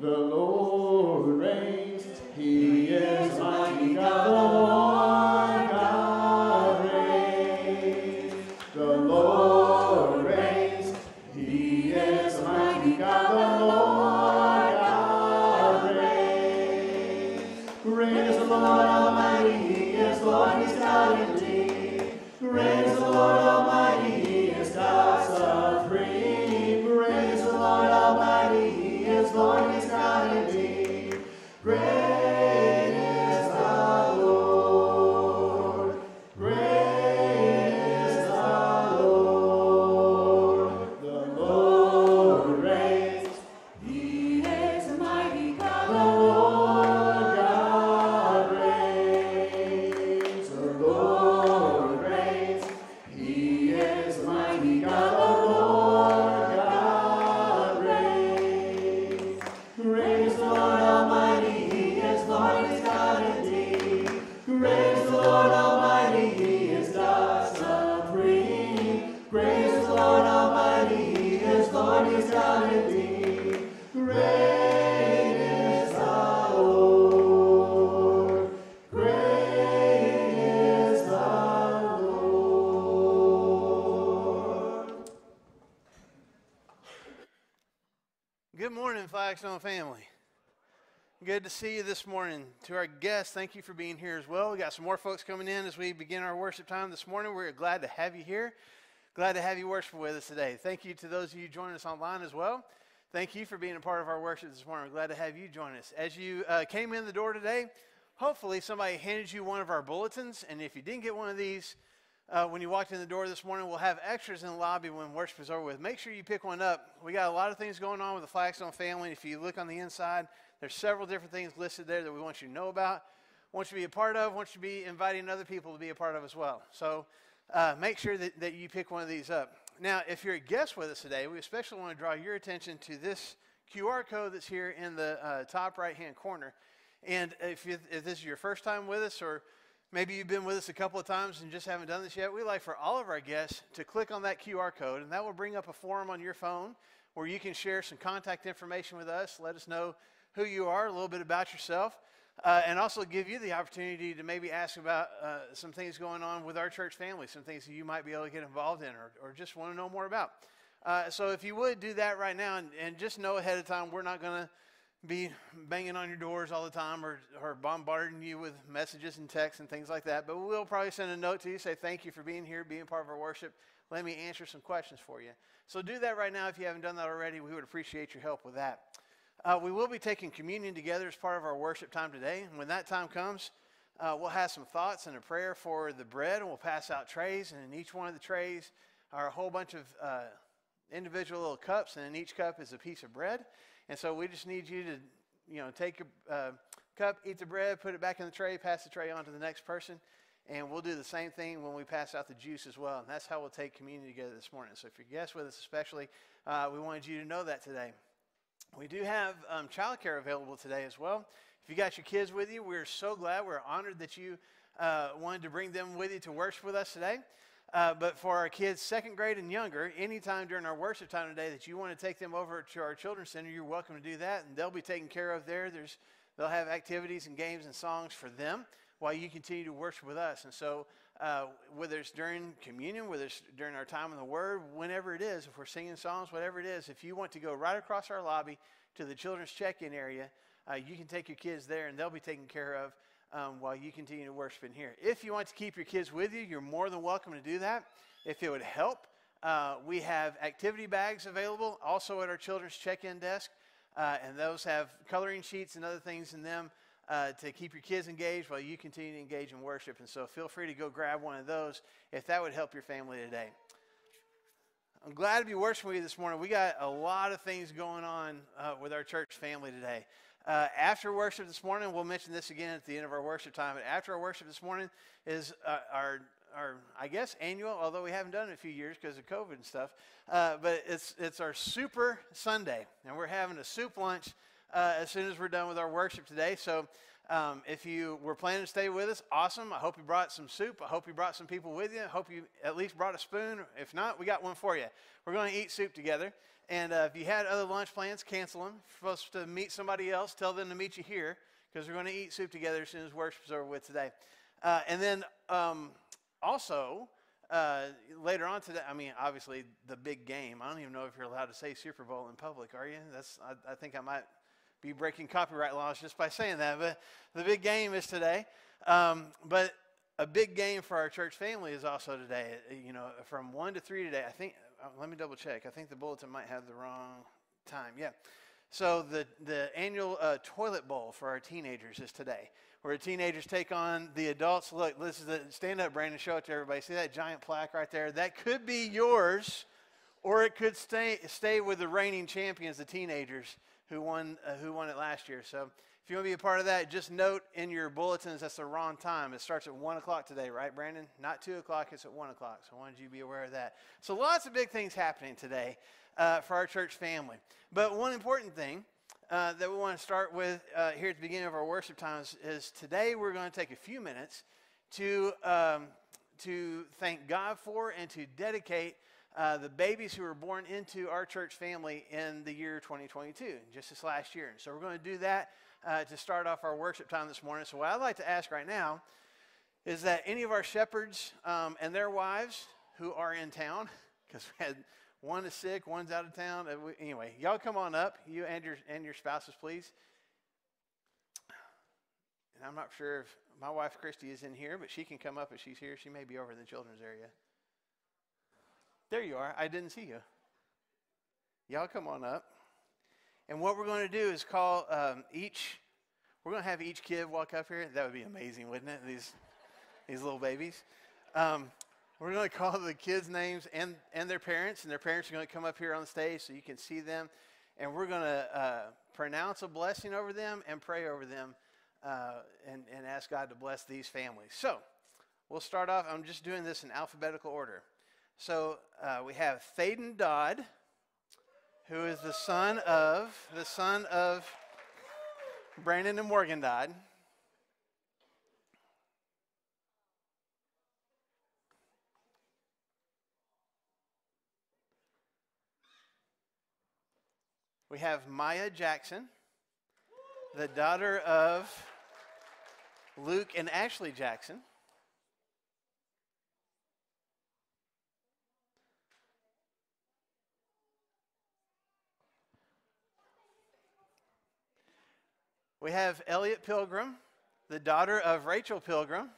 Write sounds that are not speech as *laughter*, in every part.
The Lord reigns. He is mighty God. The Lord To our guests, thank you for being here as well. We got some more folks coming in as we begin our worship time this morning. We're glad to have you here. Glad to have you worship with us today. Thank you to those of you joining us online as well. Thank you for being a part of our worship this morning. We're glad to have you join us. As you uh, came in the door today, hopefully somebody handed you one of our bulletins. And if you didn't get one of these, uh, when you walked in the door this morning, we'll have extras in the lobby when worship is over with. Make sure you pick one up. We got a lot of things going on with the Flagstone family. If you look on the inside, there's several different things listed there that we want you to know about, want you to be a part of, want you to be inviting other people to be a part of as well. So uh, make sure that, that you pick one of these up. Now, if you're a guest with us today, we especially want to draw your attention to this QR code that's here in the uh, top right hand corner. And if, you, if this is your first time with us, or maybe you've been with us a couple of times and just haven't done this yet, we'd like for all of our guests to click on that QR code, and that will bring up a form on your phone where you can share some contact information with us, let us know who you are, a little bit about yourself, uh, and also give you the opportunity to maybe ask about uh, some things going on with our church family, some things that you might be able to get involved in or, or just want to know more about. Uh, so if you would do that right now, and, and just know ahead of time, we're not going to be banging on your doors all the time or, or bombarding you with messages and texts and things like that. But we'll probably send a note to you, say thank you for being here, being part of our worship. Let me answer some questions for you. So do that right now if you haven't done that already. We would appreciate your help with that. Uh, we will be taking communion together as part of our worship time today. And when that time comes, uh, we'll have some thoughts and a prayer for the bread, and we'll pass out trays. And in each one of the trays are a whole bunch of uh, individual little cups, and in each cup is a piece of bread. And so we just need you to, you know, take a uh, cup, eat the bread, put it back in the tray, pass the tray on to the next person. And we'll do the same thing when we pass out the juice as well. And that's how we'll take communion together this morning. So if you're guests with us, especially, uh, we wanted you to know that today. We do have um, childcare available today as well. If you got your kids with you, we're so glad. We're honored that you uh, wanted to bring them with you to worship with us today. Uh, but for our kids, second grade and younger, anytime during our worship time today that you want to take them over to our children's center, you're welcome to do that, and they'll be taken care of there. There's they'll have activities and games and songs for them while you continue to worship with us. And so, uh, whether it's during communion, whether it's during our time in the Word, whenever it is, if we're singing songs, whatever it is, if you want to go right across our lobby to the children's check-in area, uh, you can take your kids there, and they'll be taken care of um, while you continue to worship in here. If you want to keep your kids with you, you're more than welcome to do that. If it would help, uh, we have activity bags available also at our children's check-in desk, uh, and those have coloring sheets and other things in them uh, to keep your kids engaged while you continue to engage in worship. And so feel free to go grab one of those if that would help your family today. I'm glad to be worshiping with you this morning. We got a lot of things going on uh, with our church family today. Uh, after worship this morning, we'll mention this again at the end of our worship time. But after our worship this morning is uh, our our I guess annual, although we haven't done it a few years because of COVID and stuff. Uh, but it's it's our Super Sunday, and we're having a soup lunch uh, as soon as we're done with our worship today. So. Um, if you were planning to stay with us, awesome. I hope you brought some soup. I hope you brought some people with you. I hope you at least brought a spoon. If not, we got one for you. We're going to eat soup together. And uh, if you had other lunch plans, cancel them. If you're supposed to meet somebody else, tell them to meet you here because we're going to eat soup together as soon as worship's over with today. Uh, and then um, also, uh, later on today, I mean, obviously the big game. I don't even know if you're allowed to say Super Bowl in public, are you? That's I, I think I might be breaking copyright laws just by saying that. But the big game is today. Um, but a big game for our church family is also today. You know, from one to three today. I think. Uh, let me double check. I think the bulletin might have the wrong time. Yeah. So the the annual uh, toilet bowl for our teenagers is today where the teenagers take on the adults. Look, this is the stand up, Brandon, show it to everybody. See that giant plaque right there? That could be yours, or it could stay, stay with the reigning champions, the teenagers who won, uh, who won it last year. So if you want to be a part of that, just note in your bulletins that's the wrong time. It starts at 1 o'clock today, right, Brandon? Not 2 o'clock, it's at 1 o'clock. So I wanted you to be aware of that. So lots of big things happening today uh, for our church family. But one important thing uh, that we want to start with uh, here at the beginning of our worship times is today we're going to take a few minutes to, um, to thank God for and to dedicate uh, the babies who were born into our church family in the year 2022, just this last year. And so we're going to do that uh, to start off our worship time this morning. So, what I'd like to ask right now is that any of our shepherds um, and their wives who are in town, *laughs* because we had one is sick, one's out of town. Uh, anyway, y'all come on up, you and your, and your spouses, please. And I'm not sure if my wife Christy is in here, but she can come up if she's here. She may be over in the children's area. There you are. I didn't see you. Y'all come on up. And what we're going to do is call um, each, we're going to have each kid walk up here. That would be amazing, wouldn't it? These, these little babies. Um, we're going to call the kids' names and, and their parents, and their parents are going to come up here on the stage so you can see them. And we're going to uh, pronounce a blessing over them and pray over them uh, and, and ask God to bless these families. So we'll start off. I'm just doing this in alphabetical order. So uh, we have Thaden Dodd, who is the son of the son of Brandon and Morgan Dodd. We have Maya Jackson, the daughter of Luke and Ashley Jackson. We have Elliot Pilgrim, the daughter of Rachel Pilgrim.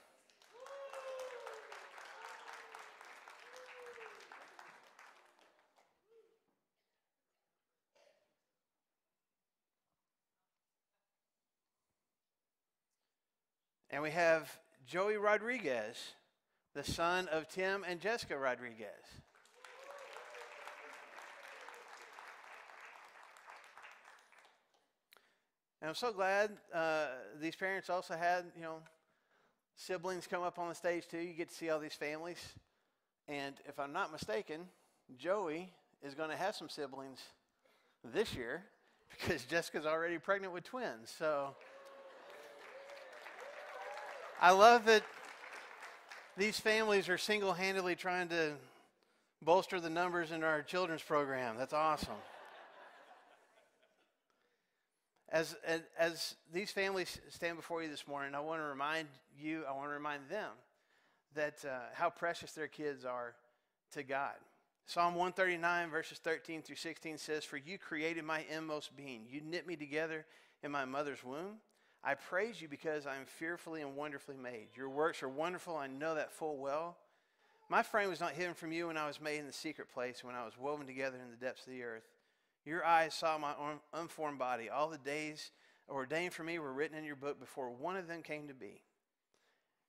And we have Joey Rodriguez, the son of Tim and Jessica Rodriguez. And I'm so glad uh, these parents also had, you know, siblings come up on the stage too. You get to see all these families. And if I'm not mistaken, Joey is going to have some siblings this year *laughs* because Jessica's already pregnant with twins. So. I love that these families are single handedly trying to bolster the numbers in our children's program. That's awesome. As, as, as, these families stand before you this morning, I want to remind you, I want to remind them that uh, how precious their kids are to God. Psalm 139, verses 13 through 16 says, For you created my inmost being. You knit me together in my mother's womb. I praise you because I am fearfully and wonderfully made. Your works are wonderful. I know that full well. My frame was not hidden from you when I was made in the secret place, when I was woven together in the depths of the earth. Your eyes saw my unformed body. All the days ordained for me were written in your book before one of them came to be.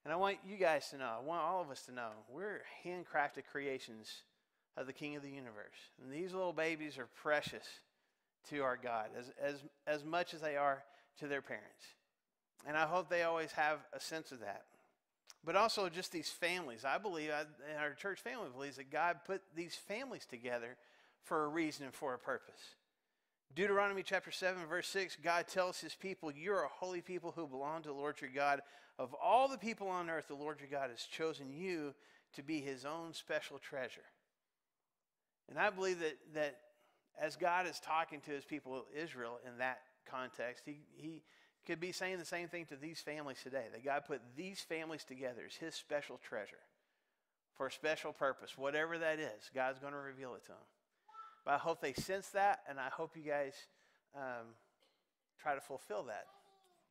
And I want you guys to know, I want all of us to know, we're handcrafted creations of the King of the universe. And these little babies are precious to our God as, as, as much as they are to their parents. And I hope they always have a sense of that. But also just these families. I believe, I, our church family believes that God put these families together for a reason and for a purpose. Deuteronomy chapter 7, verse 6, God tells his people, You're a holy people who belong to the Lord your God. Of all the people on earth, the Lord your God has chosen you to be his own special treasure. And I believe that, that as God is talking to his people Israel in that context, he, he could be saying the same thing to these families today. That God put these families together as his special treasure for a special purpose. Whatever that is, God's going to reveal it to them. But I hope they sense that, and I hope you guys um, try to fulfill that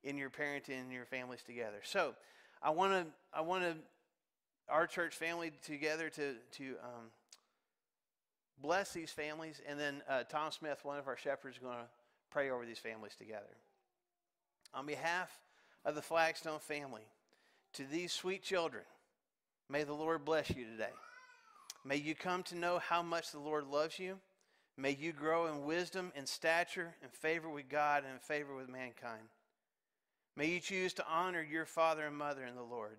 in your parenting and your families together. So I want to, I want to, our church family together to, to um, bless these families. And then uh, Tom Smith, one of our shepherds, is going to pray over these families together. On behalf of the Flagstone family, to these sweet children, may the Lord bless you today. May you come to know how much the Lord loves you. May you grow in wisdom and stature and favor with God and favor with mankind. May you choose to honor your father and mother in the Lord.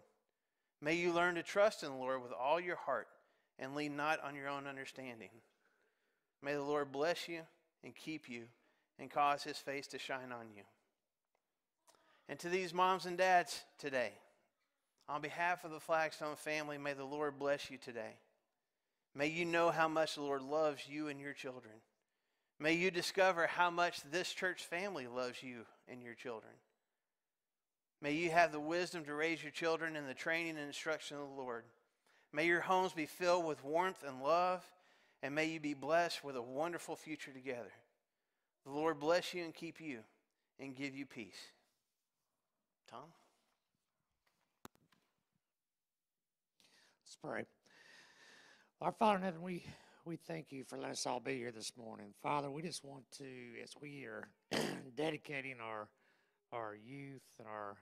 May you learn to trust in the Lord with all your heart and lean not on your own understanding. May the Lord bless you and keep you and cause his face to shine on you. And to these moms and dads today, on behalf of the Flagstone family, may the Lord bless you today. May you know how much the Lord loves you and your children. May you discover how much this church family loves you and your children. May you have the wisdom to raise your children in the training and instruction of the Lord. May your homes be filled with warmth and love, and may you be blessed with a wonderful future together. The Lord bless you and keep you and give you peace. Tom? Let's pray. Our Father in heaven, we, we thank you for letting us all be here this morning. Father, we just want to, as we are *clears throat* dedicating our our youth and our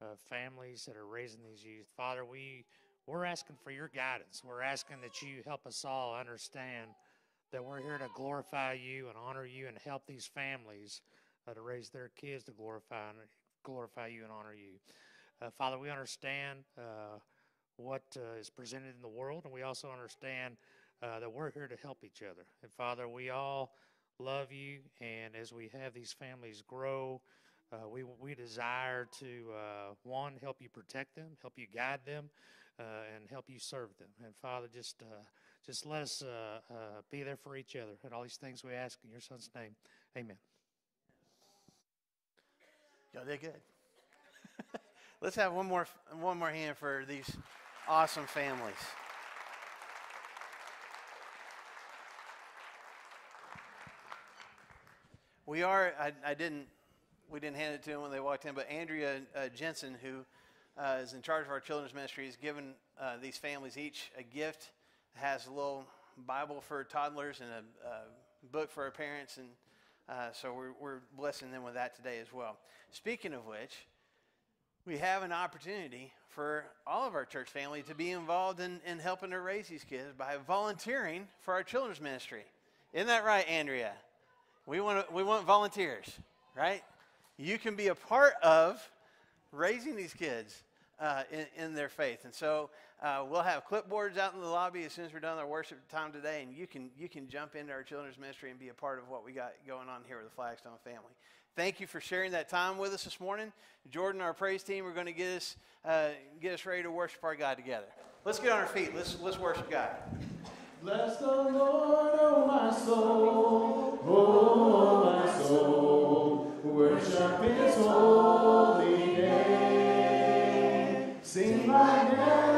uh, families that are raising these youth, Father, we we're asking for your guidance. We're asking that you help us all understand that we're here to glorify you and honor you and help these families uh, to raise their kids to glorify glorify you and honor you. Uh, Father, we understand uh, what uh, is presented in the world, and we also understand uh, that we're here to help each other. And Father, we all love you, and as we have these families grow, uh, we we desire to uh, one help you protect them, help you guide them, uh, and help you serve them. And Father, just uh, just let us be there for each other. And all these things we ask in your Son's name, Amen. Y'all did good. *laughs* Let's have one more one more hand for these awesome families. We are, I, I, didn't, we didn't hand it to them when they walked in, but Andrea uh, Jensen, who uh, is in charge of our children's ministry, has given uh, these families each a gift. Has a little Bible for toddlers and a, a book for our parents, and uh, so we're, we're blessing them with that today as well. Speaking of which, we have an opportunity for all of our church family to be involved in, in helping to raise these kids by volunteering for our children's ministry. Isn't that right, Andrea? We want, we want volunteers, right? You can be a part of raising these kids uh, in, in, their faith. And so uh, we'll have clipboards out in the lobby as soon as we're done our worship time today, and you can, you can jump into our children's ministry and be a part of what we got going on here with the Flagstone family. Thank you for sharing that time with us this morning. Jordan, our praise team, we're going to get us, uh, get us ready to worship our God together. Let's get on our feet. Let's, let's worship God. Bless the Lord, oh my soul, oh my soul, worship His holy. Sing like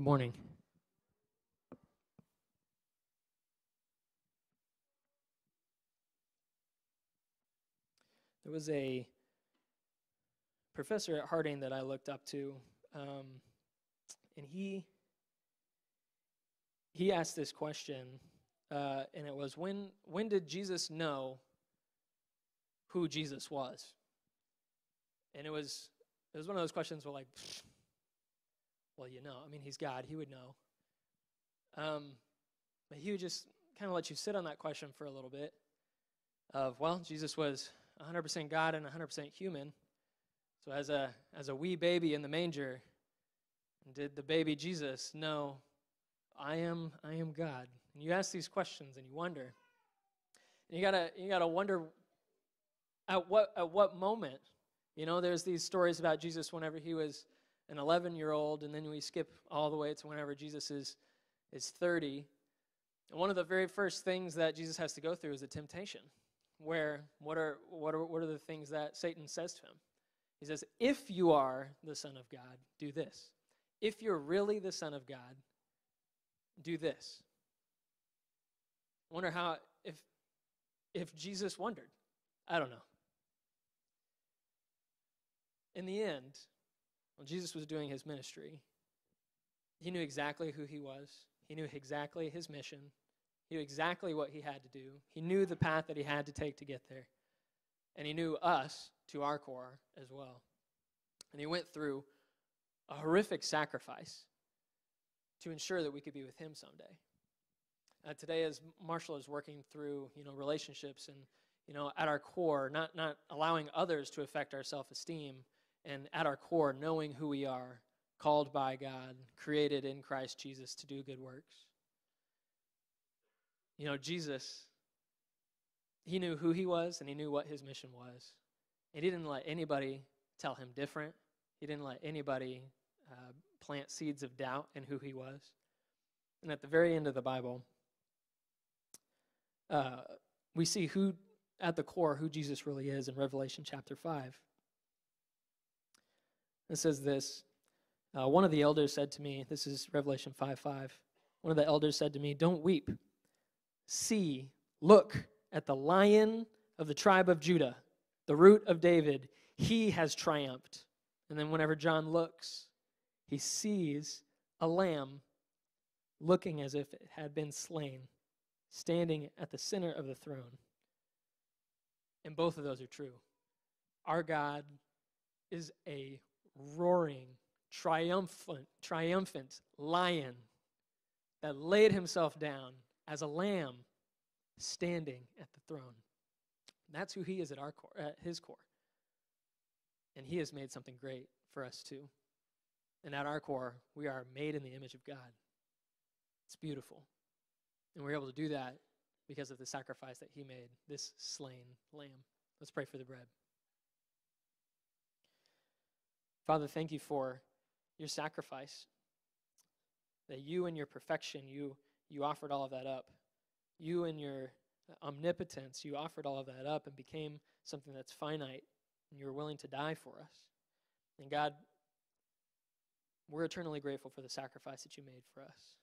Good morning. There was a professor at Harding that I looked up to, um, and he he asked this question, uh, and it was when when did Jesus know who Jesus was? And it was it was one of those questions where like, well, you know, I mean, he's God, he would know. Um, but he would just kind of let you sit on that question for a little bit. Of well, Jesus was 100% God and 100% human. So as a as a wee baby in the manger, did the baby Jesus know I am I am God? And you ask these questions and you wonder. And you gotta you gotta wonder at what at what moment, you know, there's these stories about Jesus whenever he was an 11 year old, and then we skip all the way to whenever Jesus is is 30. And one of the very first things that Jesus has to go through is a temptation. Where what are what are what are the things that Satan says to him? He says, If you are the Son of God, do this. if you're really the Son of God, do this. Wonder how if if Jesus wondered. I don't know. In the end, when Jesus was doing his ministry, he knew exactly who he was. He knew exactly his mission. He knew exactly what he had to do. He knew the path that he had to take to get there. And he knew us to our core as well. And he went through a horrific sacrifice to ensure that we could be with him someday. Uh, today, as Marshall is working through, you know, relationships and, you know, at our core, not, not allowing others to affect our self-esteem, and at our core, knowing who we are, called by God, created in Christ Jesus to do good works. You know, Jesus, he knew who he was and he knew what his mission was. He didn't let anybody tell him different. He didn't let anybody uh, plant seeds of doubt in who he was. And at the very end of the Bible, uh, we see who, at the core, who Jesus really is in Revelation chapter 5. It says this uh, One of the elders said to me, This is Revelation 5 5. One of the elders said to me, Don't weep. See, look at the lion of the tribe of Judah, the root of David. He has triumphed. And then, whenever John looks, he sees a lamb looking as if it had been slain, standing at the center of the throne. And both of those are true. Our God is a roaring, triumphant, triumphant lion that laid himself down as a lamb standing at the throne. That's who he is at our core, at his core. And he has made something great for us too. And at our core, we are made in the image of God. It's beautiful. And we're able to do that because of the sacrifice that he made, this slain lamb. Let's pray for the bread. Father, thank you for your sacrifice. That you and your perfection, you, you offered all of that up. You and your omnipotence, you offered all of that up and became something that's finite, and you were willing to die for us. And God, we're eternally grateful for the sacrifice that you made for us.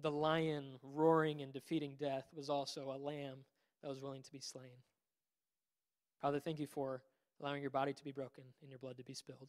The lion roaring and defeating death was also a lamb that was willing to be slain. Father, thank you for allowing your body to be broken and your blood to be spilled.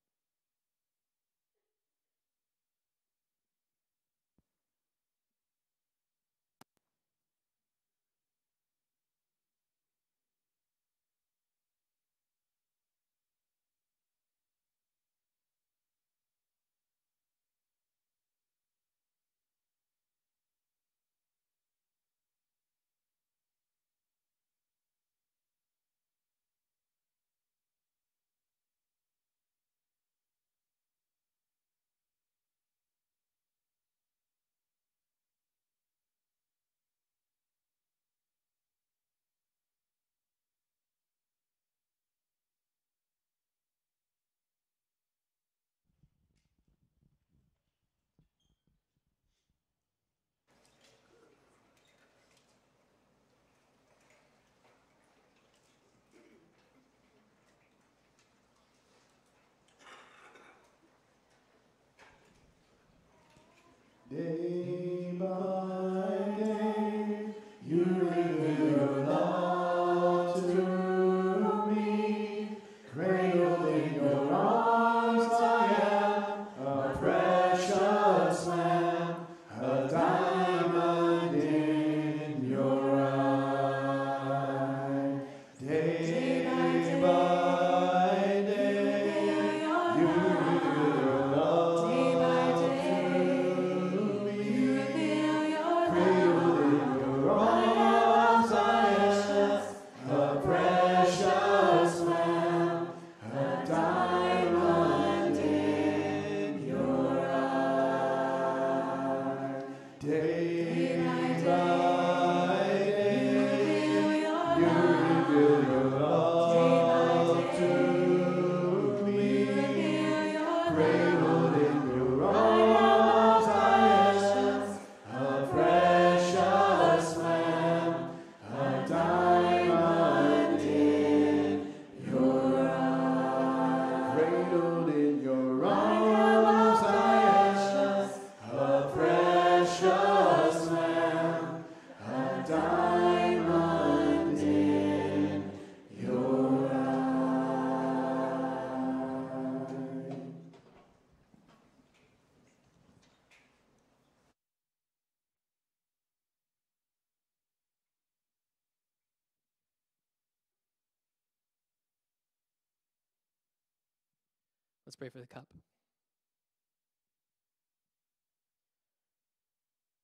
pray for the cup.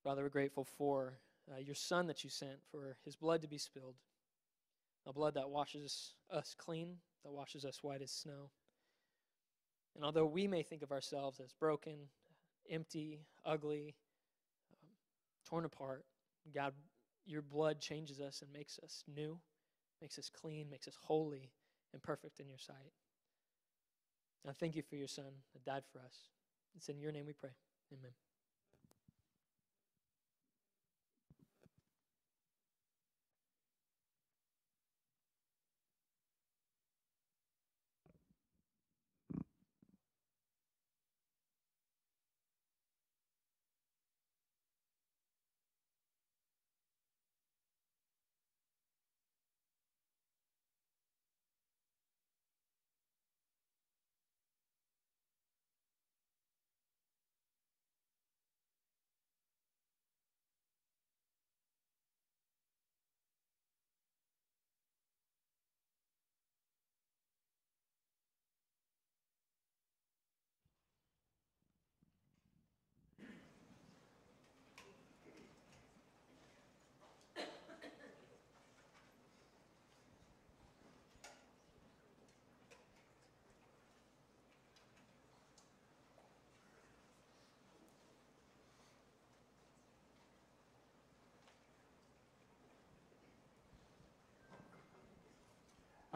Father, we're grateful for uh, your Son that you sent, for his blood to be spilled, a blood that washes us clean, that washes us white as snow. And although we may think of ourselves as broken, empty, ugly, um, torn apart, God, your blood changes us and makes us new, makes us clean, makes us holy and perfect in your sight. I thank you for your son that died for us. It's in your name we pray. Amen.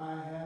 I have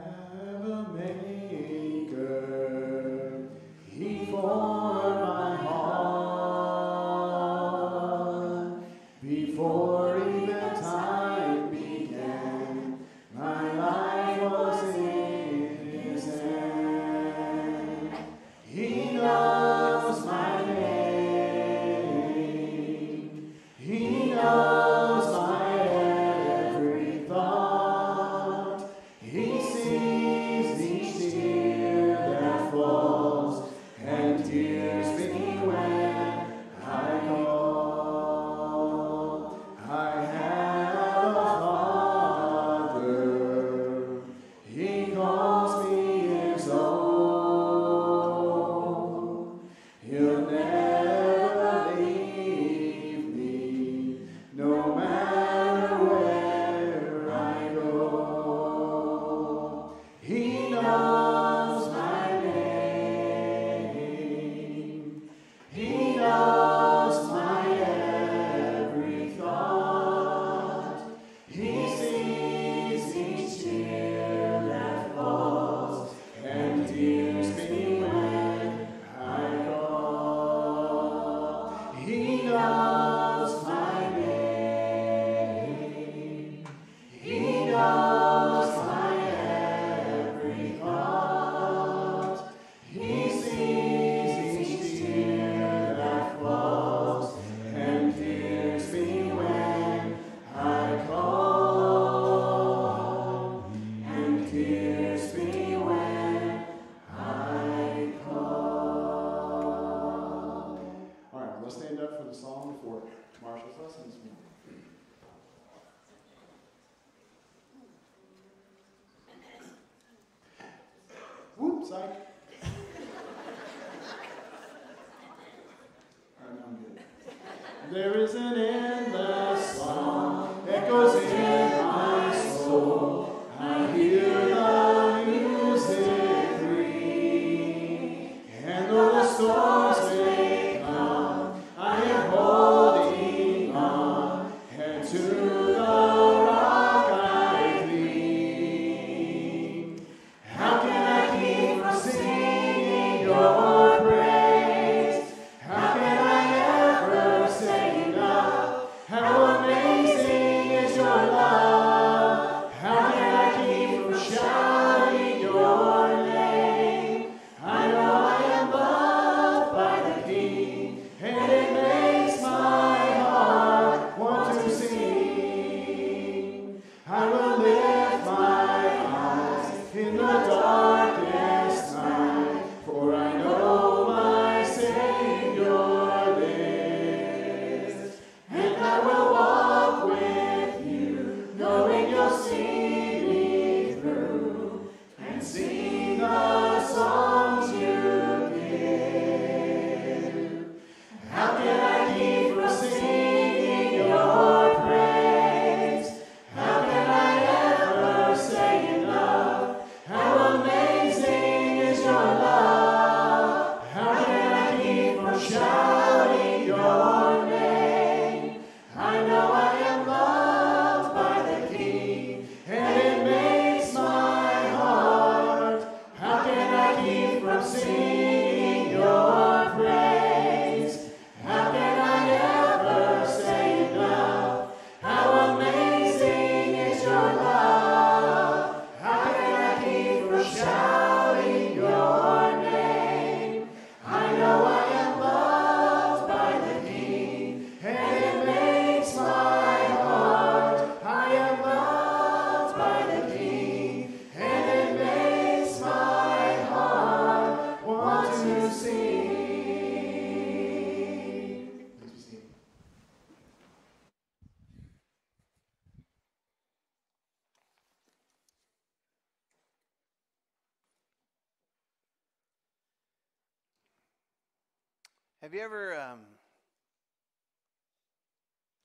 you ever? Um,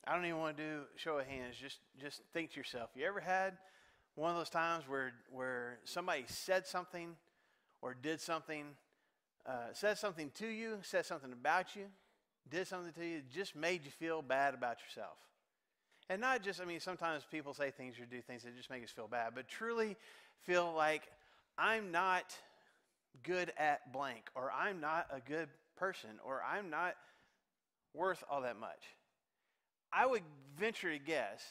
I don't even want to do show of hands. Just just think to yourself. You ever had one of those times where where somebody said something or did something, uh, said something to you, said something about you, did something to you, just made you feel bad about yourself. And not just, I mean, sometimes people say things or do things that just make us feel bad, but truly feel like I'm not good at blank, or I'm not a good person, or I'm not worth all that much. I would venture to guess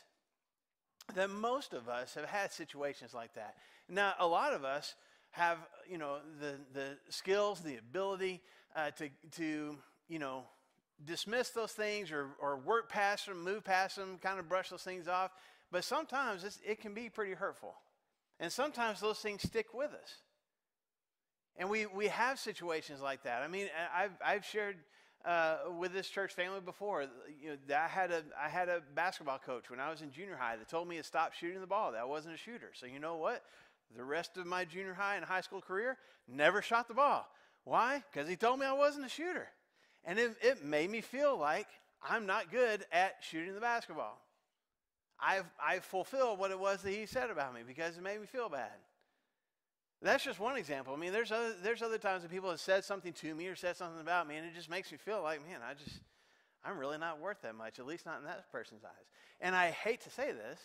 that most of us have had situations like that. Now, a lot of us have, you know, the, the skills, the ability uh, to, to, you know, dismiss those things or, or work past them, move past them, kind of brush those things off. But sometimes it can be pretty hurtful. And sometimes those things stick with us. And we, we have situations like that. I mean, I've, I've shared uh, with this church family before. You know, I had a I had a basketball coach when I was in junior high that told me to stop shooting the ball. That I wasn't a shooter. So you know what? The rest of my junior high and high school career, never shot the ball. Why? Because he told me I wasn't a shooter. And it, it made me feel like I'm not good at shooting the basketball. I've, I fulfilled what it was that he said about me because it made me feel bad. That's just one example. I mean, there's other, there's other times that people have said something to me or said something about me, and it just makes me feel like, man, I just, I'm really not worth that much, at least not in that person's eyes. And I hate to say this,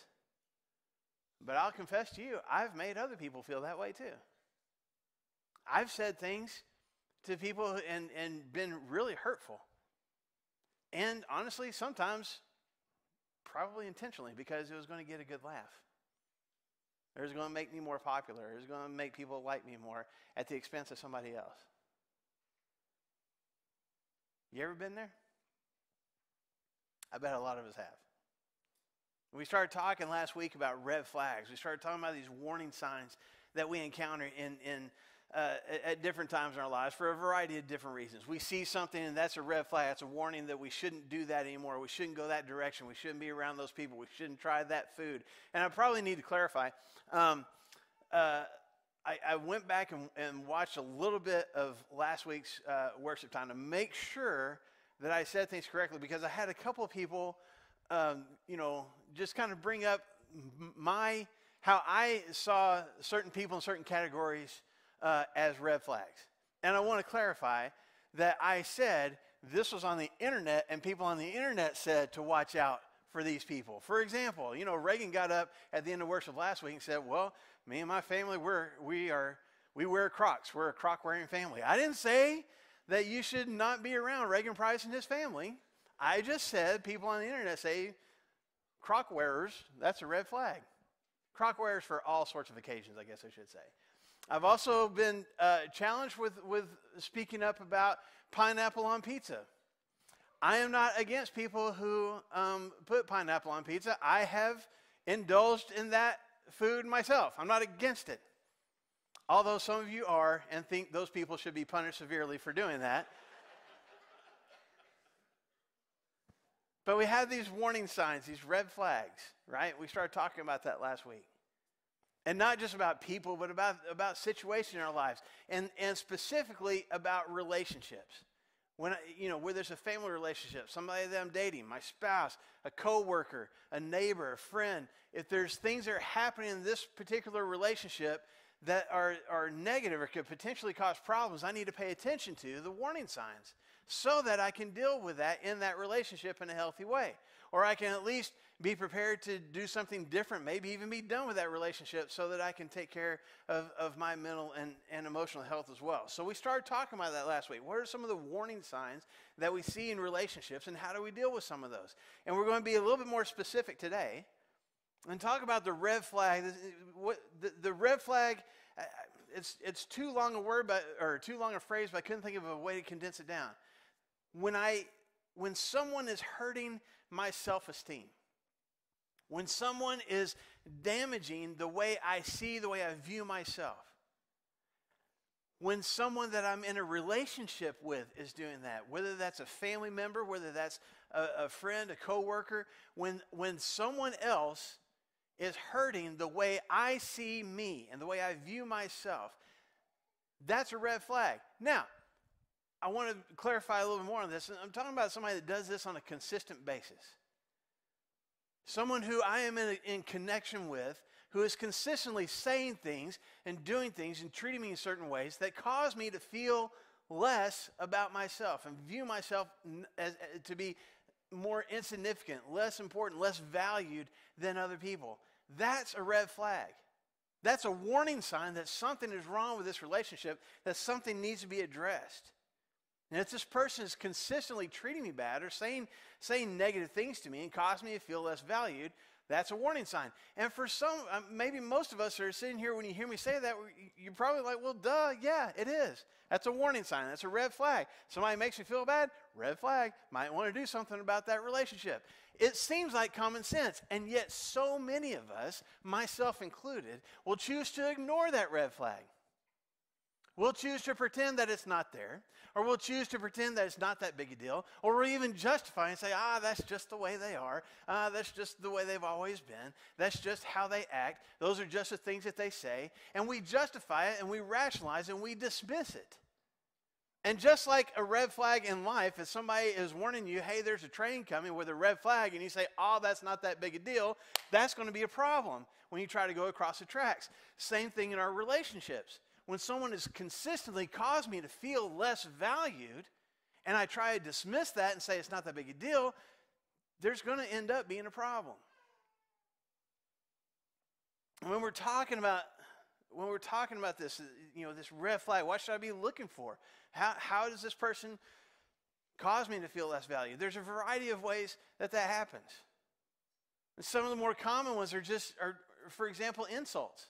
but I'll confess to you, I've made other people feel that way too. I've said things to people and, and been really hurtful. And honestly, sometimes probably intentionally because it was going to get a good laugh. It going to make me more popular. It going to make people like me more at the expense of somebody else. You ever been there? I bet a lot of us have. We started talking last week about red flags. We started talking about these warning signs that we encounter in, in uh, at different times in our lives for a variety of different reasons. We see something and that's a red flag. That's a warning that we shouldn't do that anymore. We shouldn't go that direction. We shouldn't be around those people. We shouldn't try that food. And I probably need to clarify. Um, uh, I, I, went back and, and, watched a little bit of last week's uh, worship time to make sure that I said things correctly because I had a couple of people, um, you know, just kind of bring up my how I saw certain people in certain categories uh, as red flags. And I want to clarify that I said this was on the internet, and people on the internet said to watch out for these people. For example, you know, Reagan got up at the end of worship last week and said, "Well, me and my family, we're we are we wear Crocs. We're a Croc wearing family." I didn't say that you should not be around Reagan Price and his family. I just said people on the internet say Croc wearers. That's a red flag. Croc wearers for all sorts of occasions, I guess I should say. I've also been uh, challenged with, with speaking up about pineapple on pizza. I am not against people who um, put pineapple on pizza. I have indulged in that food myself. I'm not against it. Although some of you are and think those people should be punished severely for doing that. but we have these warning signs, these red flags, right? We started talking about that last week and not just about people, but about, about situations in our lives, and, and specifically about relationships. When you know, where there's a family relationship, somebody that I'm dating, my spouse, a coworker, a neighbor, a friend, if there's things that are happening in this particular relationship that are, are negative or could potentially cause problems, I need to pay attention to the warning signs so that I can deal with that in that relationship in a healthy way. Or I can at least be prepared to do something different, maybe even be done with that relationship so that I can take care of, of my mental and, and emotional health as well. So we started talking about that last week. What are some of the warning signs that we see in relationships and how do we deal with some of those? And we're going to be a little bit more specific today and talk about the red flag. The, the red flag, it's, it's too long a word, but, or too long a phrase, but I couldn't think of a way to condense it down. When, I, when someone is hurting my self esteem, when someone is damaging the way I see, the way I view myself. When someone that I'm in a relationship with is doing that, whether that's a family member, whether that's a, a friend, a coworker, when, when someone else is hurting the way I see me and the way I view myself, that's a red flag. Now, I want to clarify a little bit more on this. I'm talking about somebody that does this on a consistent basis. Someone who I am in, in connection with, who is consistently saying things and doing things and treating me in certain ways that cause me to feel less about myself and view myself as, as to be more insignificant, less important, less valued than other people. That's a red flag. That's a warning sign that something is wrong with this relationship, that something needs to be addressed. And if this person is consistently treating me bad or saying, saying negative things to me and causing me to feel less valued, that's a warning sign. And for some, uh, maybe most of us are sitting here when you hear me say that, you're probably like, well, duh, yeah, it is. That's a warning sign. That's a red flag. Somebody makes me feel bad, red flag. Might want to do something about that relationship. It seems like common sense. And yet, so many of us, myself included, will choose to ignore that red flag. We'll choose to pretend that it's not there, or we'll choose to pretend that it's not that big a deal, or we'll even justify and say, ah, that's just the way they are. Ah, that's just the way they've always been. That's just how they act. Those are just the things that they say. And we justify it and we rationalize and we dismiss it. And just like a red flag in life, if somebody is warning you, hey, there's a train coming with a red flag, and you say, oh, that's not that big a deal, that's going to be a problem when you try to go across the tracks. Same thing in our relationships when someone has consistently caused me to feel less valued, and I try to dismiss that and say it's not that big a deal, there's going to end up being a problem. When we're talking about when we're talking about this, you know, this red flag, what should I be looking for? How, how does this person cause me to feel less valued? There's a variety of ways that that happens. And some of the more common ones are just, are, for example, insults.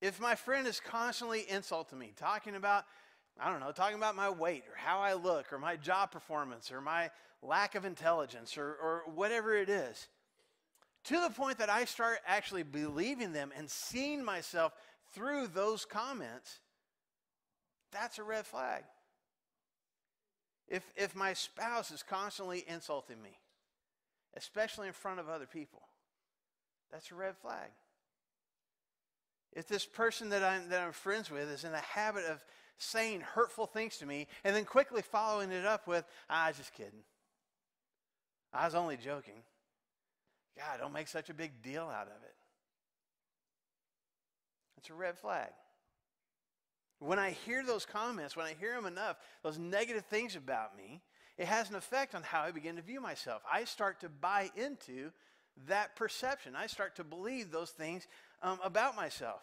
If my friend is constantly insulting me, talking about, I don't know, talking about my weight or how I look or my job performance or my lack of intelligence or, or whatever it is, to the point that I start actually believing them and seeing myself through those comments, that's a red flag. If, if my spouse is constantly insulting me, especially in front of other people, that's a red flag. If this person that I'm, that I'm friends with is in the habit of saying hurtful things to me and then quickly following it up with, ah, I was just kidding. I was only joking. God, don't make such a big deal out of it. It's a red flag. When I hear those comments, when I hear them enough, those negative things about me, it has an effect on how I begin to view myself. I start to buy into that perception. I start to believe those things um, about myself.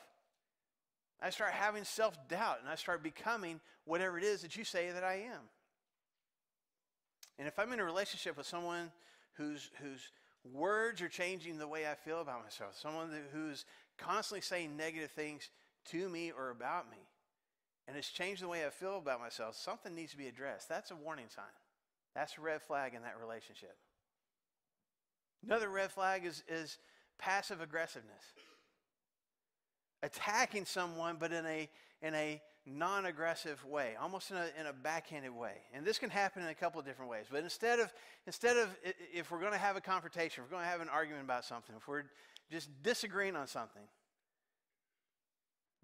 I start having self doubt and I start becoming whatever it is that you say that I am. And if I'm in a relationship with someone whose, whose words are changing the way I feel about myself, someone who's constantly saying negative things to me or about me, and it's changed the way I feel about myself, something needs to be addressed. That's a warning sign. That's a red flag in that relationship. Another red flag is, is passive aggressiveness attacking someone, but in a, in a non aggressive way, almost in a, in a backhanded way. And this can happen in a couple of different ways. But instead of, instead of if we're going to have a confrontation, if we're going to have an argument about something, if we're just disagreeing on something,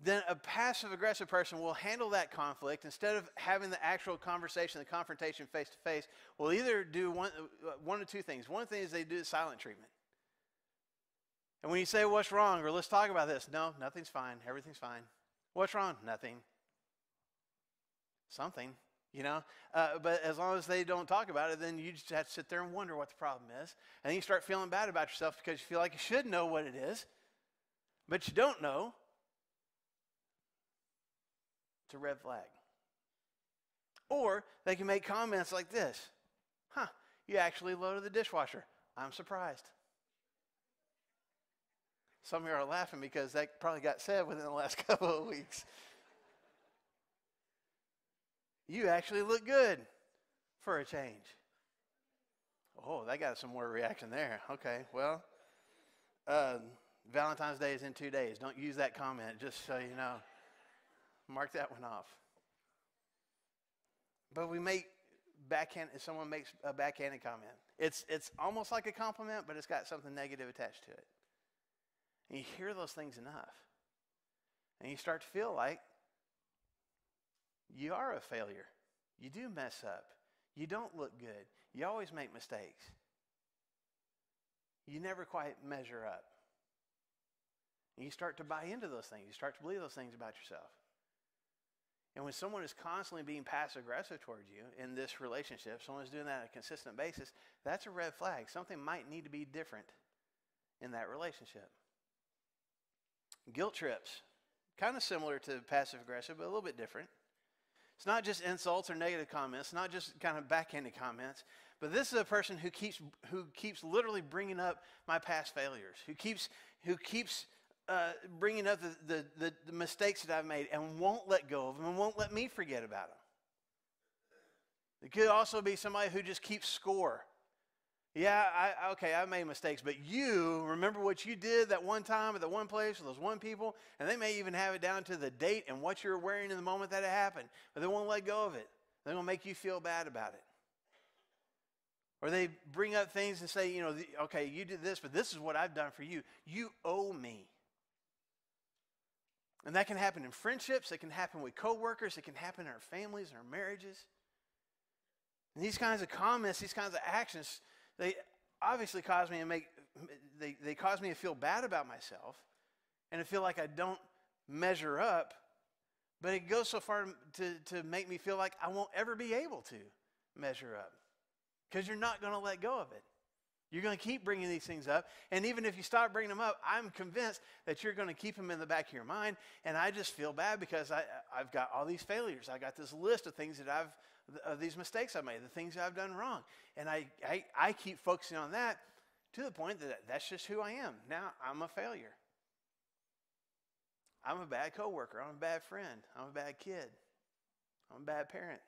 then a passive aggressive person will handle that conflict instead of having the actual conversation, the confrontation face to face, will either do one, uh, one of two things. One thing is they do the silent treatment. And when you say, What's wrong? or let's talk about this, no, nothing's fine. Everything's fine. What's wrong? Nothing. Something, you know? Uh, but as long as they don't talk about it, then you just have to sit there and wonder what the problem is. And then you start feeling bad about yourself because you feel like you should know what it is, but you don't know. It's a red flag. Or they can make comments like this Huh, you actually loaded the dishwasher. I'm surprised. Some of you are laughing because that probably got said within the last *laughs* couple of weeks. You actually look good for a change. Oh, that got some more reaction there. Okay, well, uh, Valentine's Day is in two days. Don't use that comment, just so you know. Mark that one off. But we make backhand. If someone makes a backhanded comment, it's it's almost like a compliment, but it's got something negative attached to it. And you hear those things enough. And you start to feel like you are a failure. You do mess up. You don't look good. You always make mistakes. You never quite measure up. And you start to buy into those things. You start to believe those things about yourself. And when someone is constantly being passive aggressive towards you in this relationship, someone's doing that on a consistent basis, that's a red flag. Something might need to be different in that relationship. Guilt trips, kind of similar to passive aggressive, but a little bit different. It's not just insults or negative comments, not just kind of backhanded comments, but this is a person who keeps who keeps literally bringing up my past failures, who keeps who keeps uh, bringing up the, the, the, the mistakes that I've made and won't let go of them and won't let me forget about them. It could also be somebody who just keeps score. Yeah, I, okay, I made mistakes, but you remember what you did that one time at that one place with those one people, and they may even have it down to the date and what you were wearing in the moment that it happened, but they won't let go of it. They're going to make you feel bad about it. Or they bring up things and say, you know, okay, you did this, but this is what I've done for you. You owe me. And that can happen in friendships, it can happen with coworkers, it can happen in our families and our marriages. And these kinds of comments, these kinds of actions, they obviously cause me to make they, they cause me to feel bad about myself and to feel like I don't measure up. But it goes so far to, to make me feel like I won't ever be able to measure up. Because you're not going to let go of it. You're going to keep bringing these things up. And even if you stop bringing them up, I'm convinced that you're going to keep them in the back of your mind. And I just feel bad because I, I've got all these failures. I got this list of things that I've, of uh, these mistakes I've made, the things I've done wrong. And I, I, I keep focusing on that to the point that that's just who I am. Now I'm a failure. I'm a bad coworker. I'm a bad friend. I'm a bad kid. I'm a bad parent.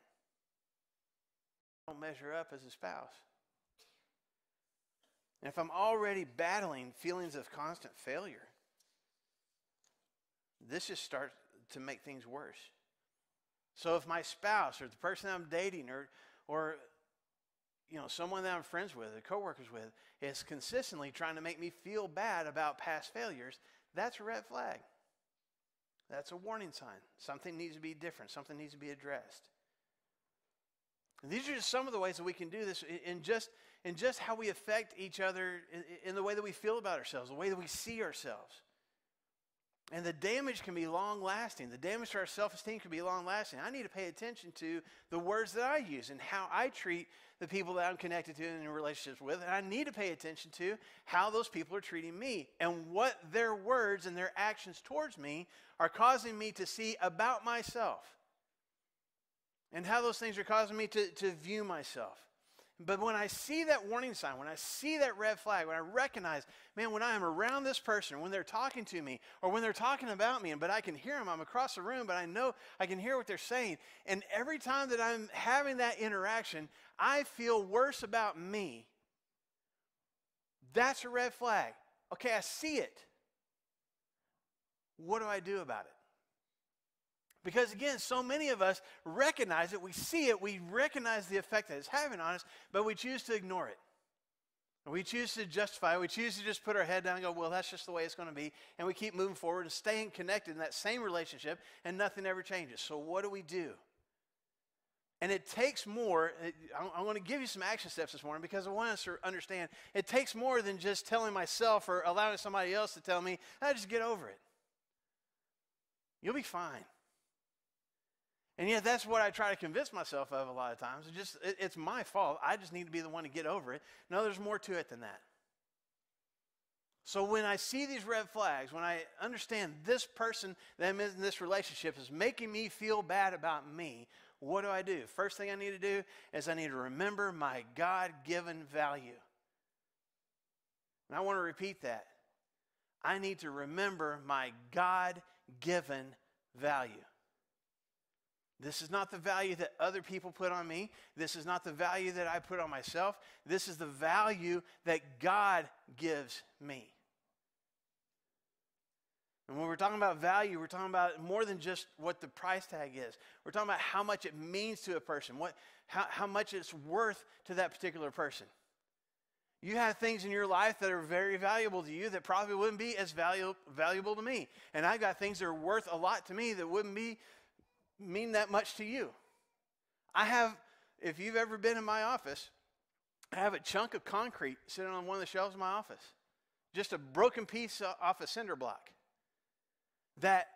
I don't measure up as a spouse. And if I'm already battling feelings of constant failure, this just starts to make things worse. So if my spouse or the person I'm dating or or you know someone that I'm friends with or coworkers with is consistently trying to make me feel bad about past failures, that's a red flag. That's a warning sign. Something needs to be different. Something needs to be addressed. And these are just some of the ways that we can do this in just, in just how we affect each other in, in the way that we feel about ourselves, the way that we see ourselves. And the damage can be long lasting. The damage to our self esteem can be long lasting. I need to pay attention to the words that I use and how I treat the people that I'm connected to and in relationships with. And I need to pay attention to how those people are treating me and what their words and their actions towards me are causing me to see about myself and how those things are causing me to, to view myself. But when I see that warning sign, when I see that red flag, when I recognize, man, when I am around this person, when they're talking to me, or when they're talking about me, but I can hear them, I'm across the room, but I know I can hear what they're saying. And every time that I'm having that interaction, I feel worse about me. That's a red flag. Okay, I see it. What do I do about it? Because again, so many of us recognize it, we see it, we recognize the effect that it's having on us, but we choose to ignore it. We choose to justify it. We choose to just put our head down and go, well, that's just the way it's going to be. And we keep moving forward and staying connected in that same relationship, and nothing ever changes. So, what do we do? And it takes more. I'm going to give you some action steps this morning because I want us to understand it takes more than just telling myself or allowing somebody else to tell me, I ah, just get over it. You'll be fine. And yet, that's what I try to convince myself of a lot of times. It's just, it, it's my fault. I just need to be the one to get over it. No, there's more to it than that. So when I see these red flags, when I understand this person that I'm in this relationship is making me feel bad about me, what do I do? First thing I need to do is I need to remember my God given value. And I want to repeat that. I need to remember my God given value. This is not the value that other people put on me. This is not the value that I put on myself. This is the value that God gives me. And when we're talking about value, we're talking about more than just what the price tag is. We're talking about how much it means to a person, what, how, how much it's worth to that particular person. You have things in your life that are very valuable to you that probably wouldn't be as valu- valuable to me. And I've got things that are worth a lot to me that wouldn't be mean that much to you. I have, if you've ever been in my office, I have a chunk of concrete sitting on one of the shelves in my office. Just a broken piece off a cinder block. That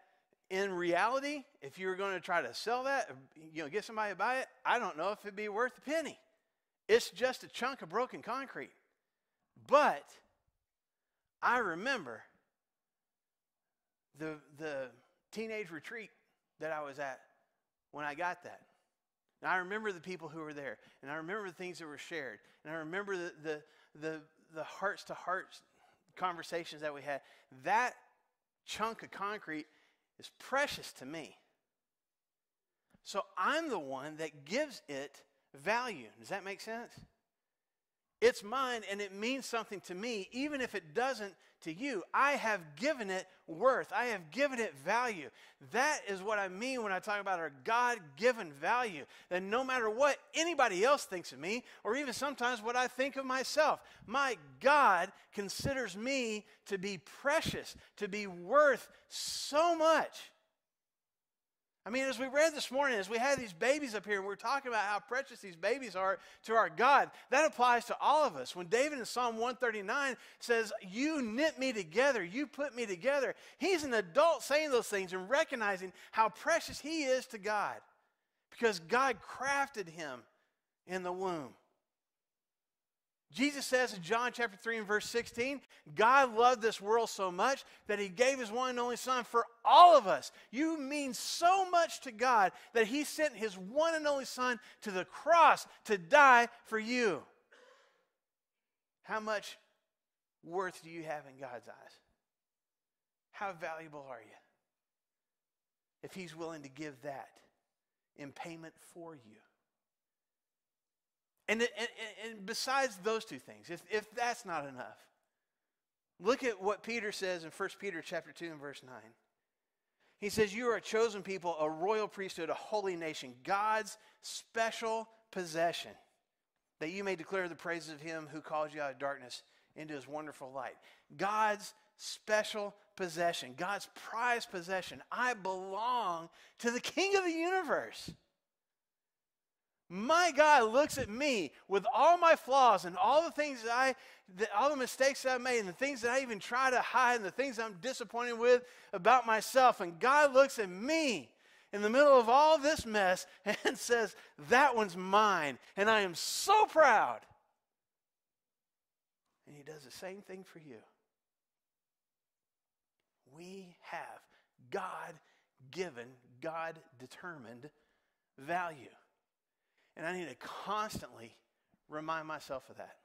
in reality, if you were going to try to sell that, uh, you know, get somebody to buy it, I don't know if it'd be worth a penny. It's just a chunk of broken concrete. But I remember the, the teenage retreat that I was at when I got that. And I remember the people who were there, and I remember the things that were shared, and I remember the, the, the, the hearts to hearts conversations that we had. That chunk of concrete is precious to me. So I'm the one that gives it value. Does that make sense? It's mine and it means something to me, even if it doesn't to you. I have given it worth, I have given it value. That is what I mean when I talk about our God given value. That no matter what anybody else thinks of me, or even sometimes what I think of myself, my God considers me to be precious, to be worth so much I mean, as we read this morning, as we had these babies up here, and we are talking about how precious these babies are to our God, that applies to all of us. When David in Psalm 139 says, You knit me together, you put me together, he's an adult saying those things and recognizing how precious he is to God because God crafted him in the womb. Jesus says in John chapter 3 and verse 16, God loved this world so much that he gave his one and only Son for all of us. You mean so much to God that he sent his one and only Son to the cross to die for you. How much worth do you have in God's eyes? How valuable are you? If he's willing to give that in payment for you. And, and, and besides those two things, if, if that's not enough, look at what Peter says in 1 Peter chapter 2 and verse 9. He says, You are a chosen people, a royal priesthood, a holy nation, God's special possession, that you may declare the praises of him who calls you out of darkness into his wonderful light. God's special possession, God's prized possession. I belong to the King of the universe. My God looks at me with all my flaws and all the things that I, all the mistakes that I made and the things that I even try to hide and the things I'm disappointed with about myself. And God looks at me in the middle of all this mess *laughs* and says, That one's mine. And I am so proud. And He does the same thing for you. We have God given, God determined value. And I need to constantly remind myself of that.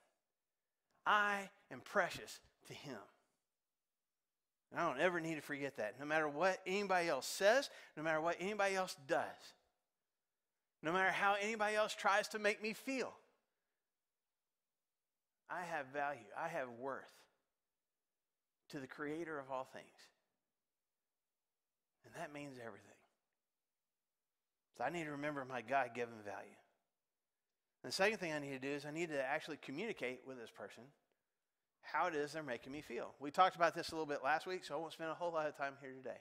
I am precious to Him. And I don't ever need to forget that. No matter what anybody else says, no matter what anybody else does, no matter how anybody else tries to make me feel, I have value, I have worth to the Creator of all things. And that means everything. So I need to remember my God given value. The second thing I need to do is I need to actually communicate with this person how it is they're making me feel. We talked about this a little bit last week, so I won't spend a whole lot of time here today.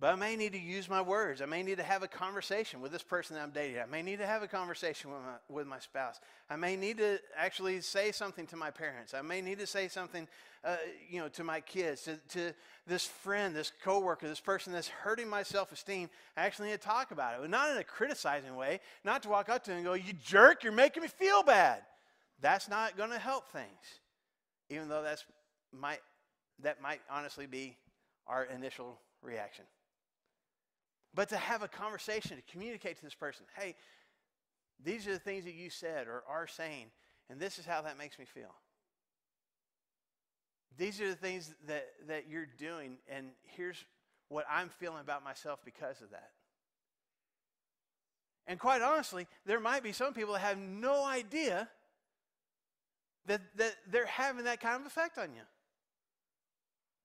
But I may need to use my words. I may need to have a conversation with this person that I'm dating. I may need to have a conversation with my, with my spouse. I may need to actually say something to my parents. I may need to say something, uh, you know, to my kids, to, to this friend, this coworker, this person that's hurting my self-esteem. I actually need to talk about it, but not in a criticizing way. Not to walk up to them and go, "You jerk! You're making me feel bad." That's not going to help things, even though that's might that might honestly be our initial reaction but to have a conversation, to communicate to this person, hey, these are the things that you said or are saying, and this is how that makes me feel. These are the things that, that you're doing, and here's what I'm feeling about myself because of that. And quite honestly, there might be some people that have no idea that, that they're having that kind of effect on you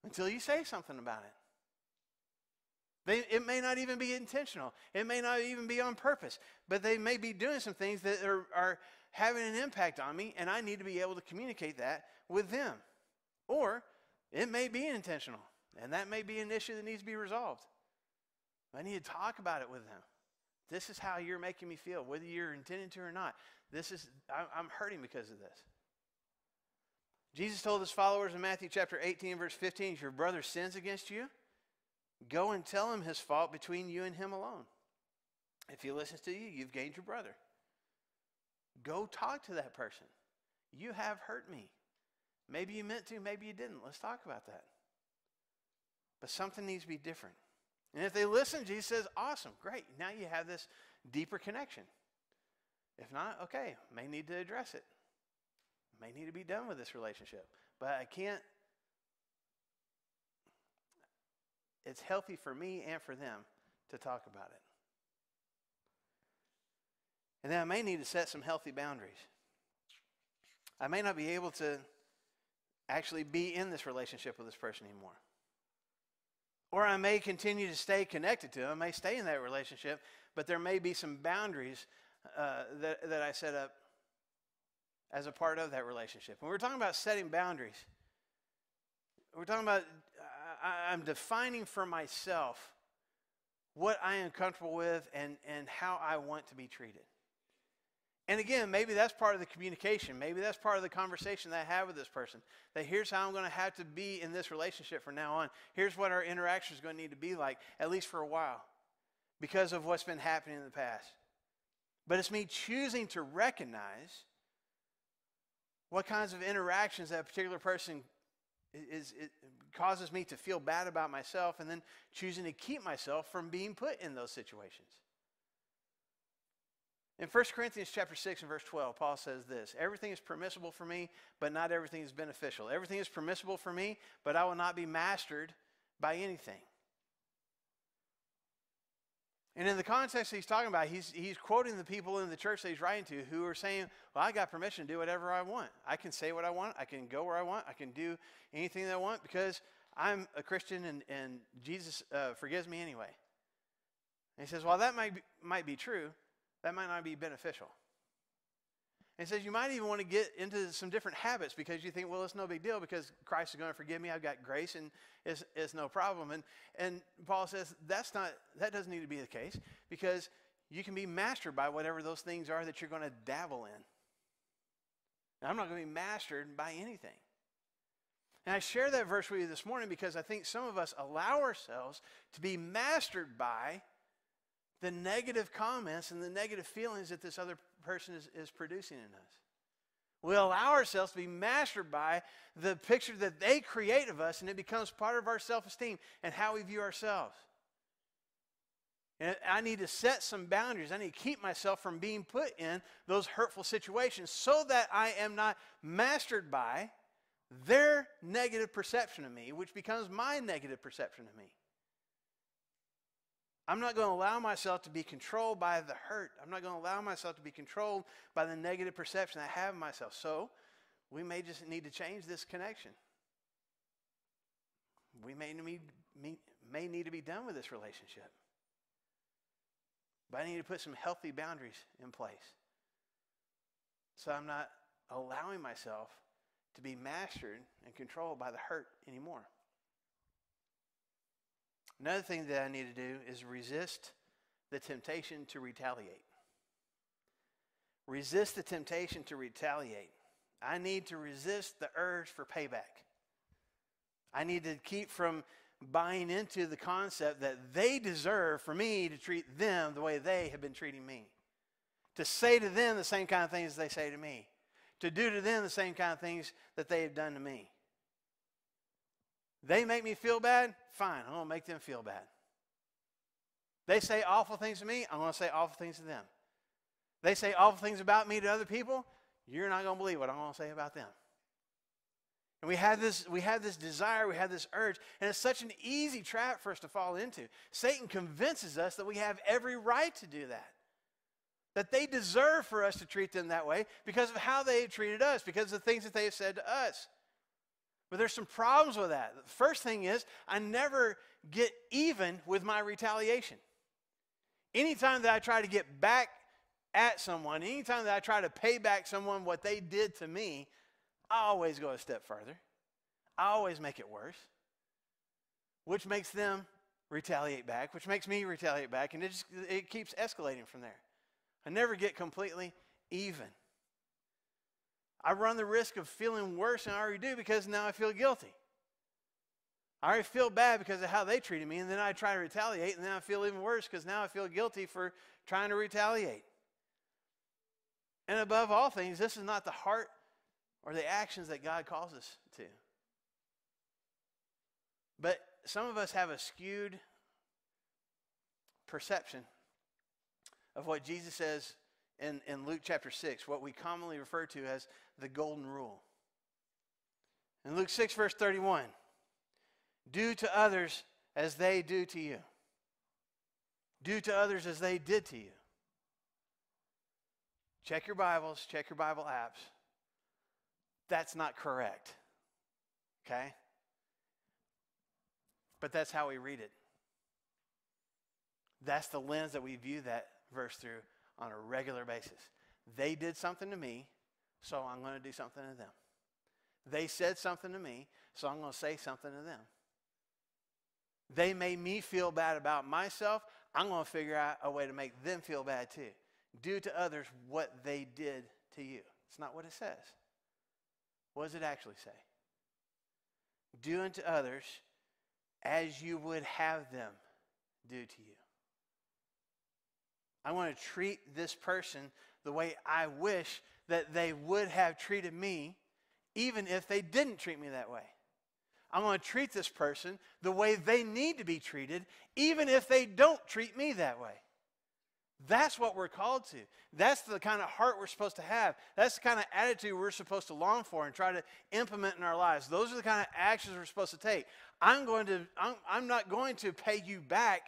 until you say something about it. They, it may not even be intentional. It may not even be on purpose. But they may be doing some things that are, are having an impact on me, and I need to be able to communicate that with them. Or it may be intentional, and that may be an issue that needs to be resolved. I need to talk about it with them. This is how you're making me feel, whether you're intending to or not. This is, I'm hurting because of this. Jesus told his followers in Matthew chapter 18, verse 15, if your brother sins against you, go and tell him his fault between you and him alone. If he listens to you, you've gained your brother. Go talk to that person. You have hurt me. Maybe you meant to, maybe you didn't. Let's talk about that. But something needs to be different. And if they listen, Jesus says, awesome, great. Now you have this deeper connection. If not, okay, may need to address it. May need to be done with this relationship. But I can't, it's healthy for me and for them to talk about it. And then I may need to set some healthy boundaries. I may not be able to actually be in this relationship with this person anymore. Or I may continue to stay connected to them, I may stay in that relationship, but there may be some boundaries uh, that, that I set up as a part of that relationship. When we're talking about setting boundaries, we're talking about I, I'm defining for myself what I am comfortable with and, and how I want to be treated. And again, maybe that's part of the communication. Maybe that's part of the conversation that I have with this person. That here's how I'm going to have to be in this relationship from now on. Here's what our interaction is going to need to be like, at least for a while, because of what's been happening in the past. But it's me choosing to recognize what kinds of interactions that particular person is, is, causes me to feel bad about myself, and then choosing to keep myself from being put in those situations. In 1 Corinthians chapter 6 and verse 12, Paul says this Everything is permissible for me, but not everything is beneficial. Everything is permissible for me, but I will not be mastered by anything. And in the context he's talking about, he's, he's quoting the people in the church that he's writing to who are saying, Well, I got permission to do whatever I want. I can say what I want. I can go where I want. I can do anything that I want because I'm a Christian and, and Jesus uh, forgives me anyway. And he says, Well, that might be, might be true, that might not be beneficial. And he says you might even want to get into some different habits because you think, well, it's no big deal because Christ is going to forgive me. I've got grace and it's, it's no problem. And, and Paul says that's not, that doesn't need to be the case because you can be mastered by whatever those things are that you're going to dabble in. I'm not going to be mastered by anything. And I share that verse with you this morning because I think some of us allow ourselves to be mastered by the negative comments and the negative feelings that this other person is, is producing in us. We allow ourselves to be mastered by the picture that they create of us, and it becomes part of our self esteem and how we view ourselves. And I need to set some boundaries. I need to keep myself from being put in those hurtful situations so that I am not mastered by their negative perception of me, which becomes my negative perception of me. I'm not going to allow myself to be controlled by the hurt. I'm not going to allow myself to be controlled by the negative perception I have of myself. So, we may just need to change this connection. We may need, may need to be done with this relationship. But I need to put some healthy boundaries in place. So I'm not allowing myself to be mastered and controlled by the hurt anymore. Another thing that I need to do is resist the temptation to retaliate. Resist the temptation to retaliate. I need to resist the urge for payback. I need to keep from buying into the concept that they deserve for me to treat them the way they have been treating me. To say to them the same kind of things they say to me. To do to them the same kind of things that they have done to me. They make me feel bad, fine, I'm going to make them feel bad. They say awful things to me, I'm going to say awful things to them. They say awful things about me to other people, you're not going to believe what I'm going to say about them. And we have this, we have this desire, we have this urge, and it's such an easy trap for us to fall into. Satan convinces us that we have every right to do that. That they deserve for us to treat them that way because of how they treated us, because of the things that they have said to us. But there's some problems with that. The first thing is, I never get even with my retaliation. Anytime that I try to get back at someone, anytime that I try to pay back someone what they did to me, I always go a step further. I always make it worse, which makes them retaliate back, which makes me retaliate back, and it just it keeps escalating from there. I never get completely even. I run the risk of feeling worse than I already do because now I feel guilty. I already feel bad because of how they treated me, and then I try to retaliate, and then I feel even worse because now I feel guilty for trying to retaliate. And above all things, this is not the heart or the actions that God calls us to. But some of us have a skewed perception of what Jesus says in, in Luke chapter 6, what we commonly refer to as the golden rule. In Luke 6, verse 31, do to others as they do to you. Do to others as they did to you. Check your Bibles, check your Bible apps. That's not correct. Okay? But that's how we read it. That's the lens that we view that verse through on a regular basis. They did something to me, so I'm going to do something to them. They said something to me, so I'm going to say something to them. They made me feel bad about myself. I'm going to figure out a way to make them feel bad too. Do to others what they did to you. It's not what it says. What does it actually say? Do unto others as you would have them do to you. I want to treat this person the way I wish that they would have treated me, even if they didn't treat me that way. I'm going to treat this person the way they need to be treated, even if they don't treat me that way. That's what we're called to. That's the kind of heart we're supposed to have. That's the kind of attitude we're supposed to long for and try to implement in our lives. Those are the kind of actions we're supposed to take. I'm going to I'm, I'm not going to pay you back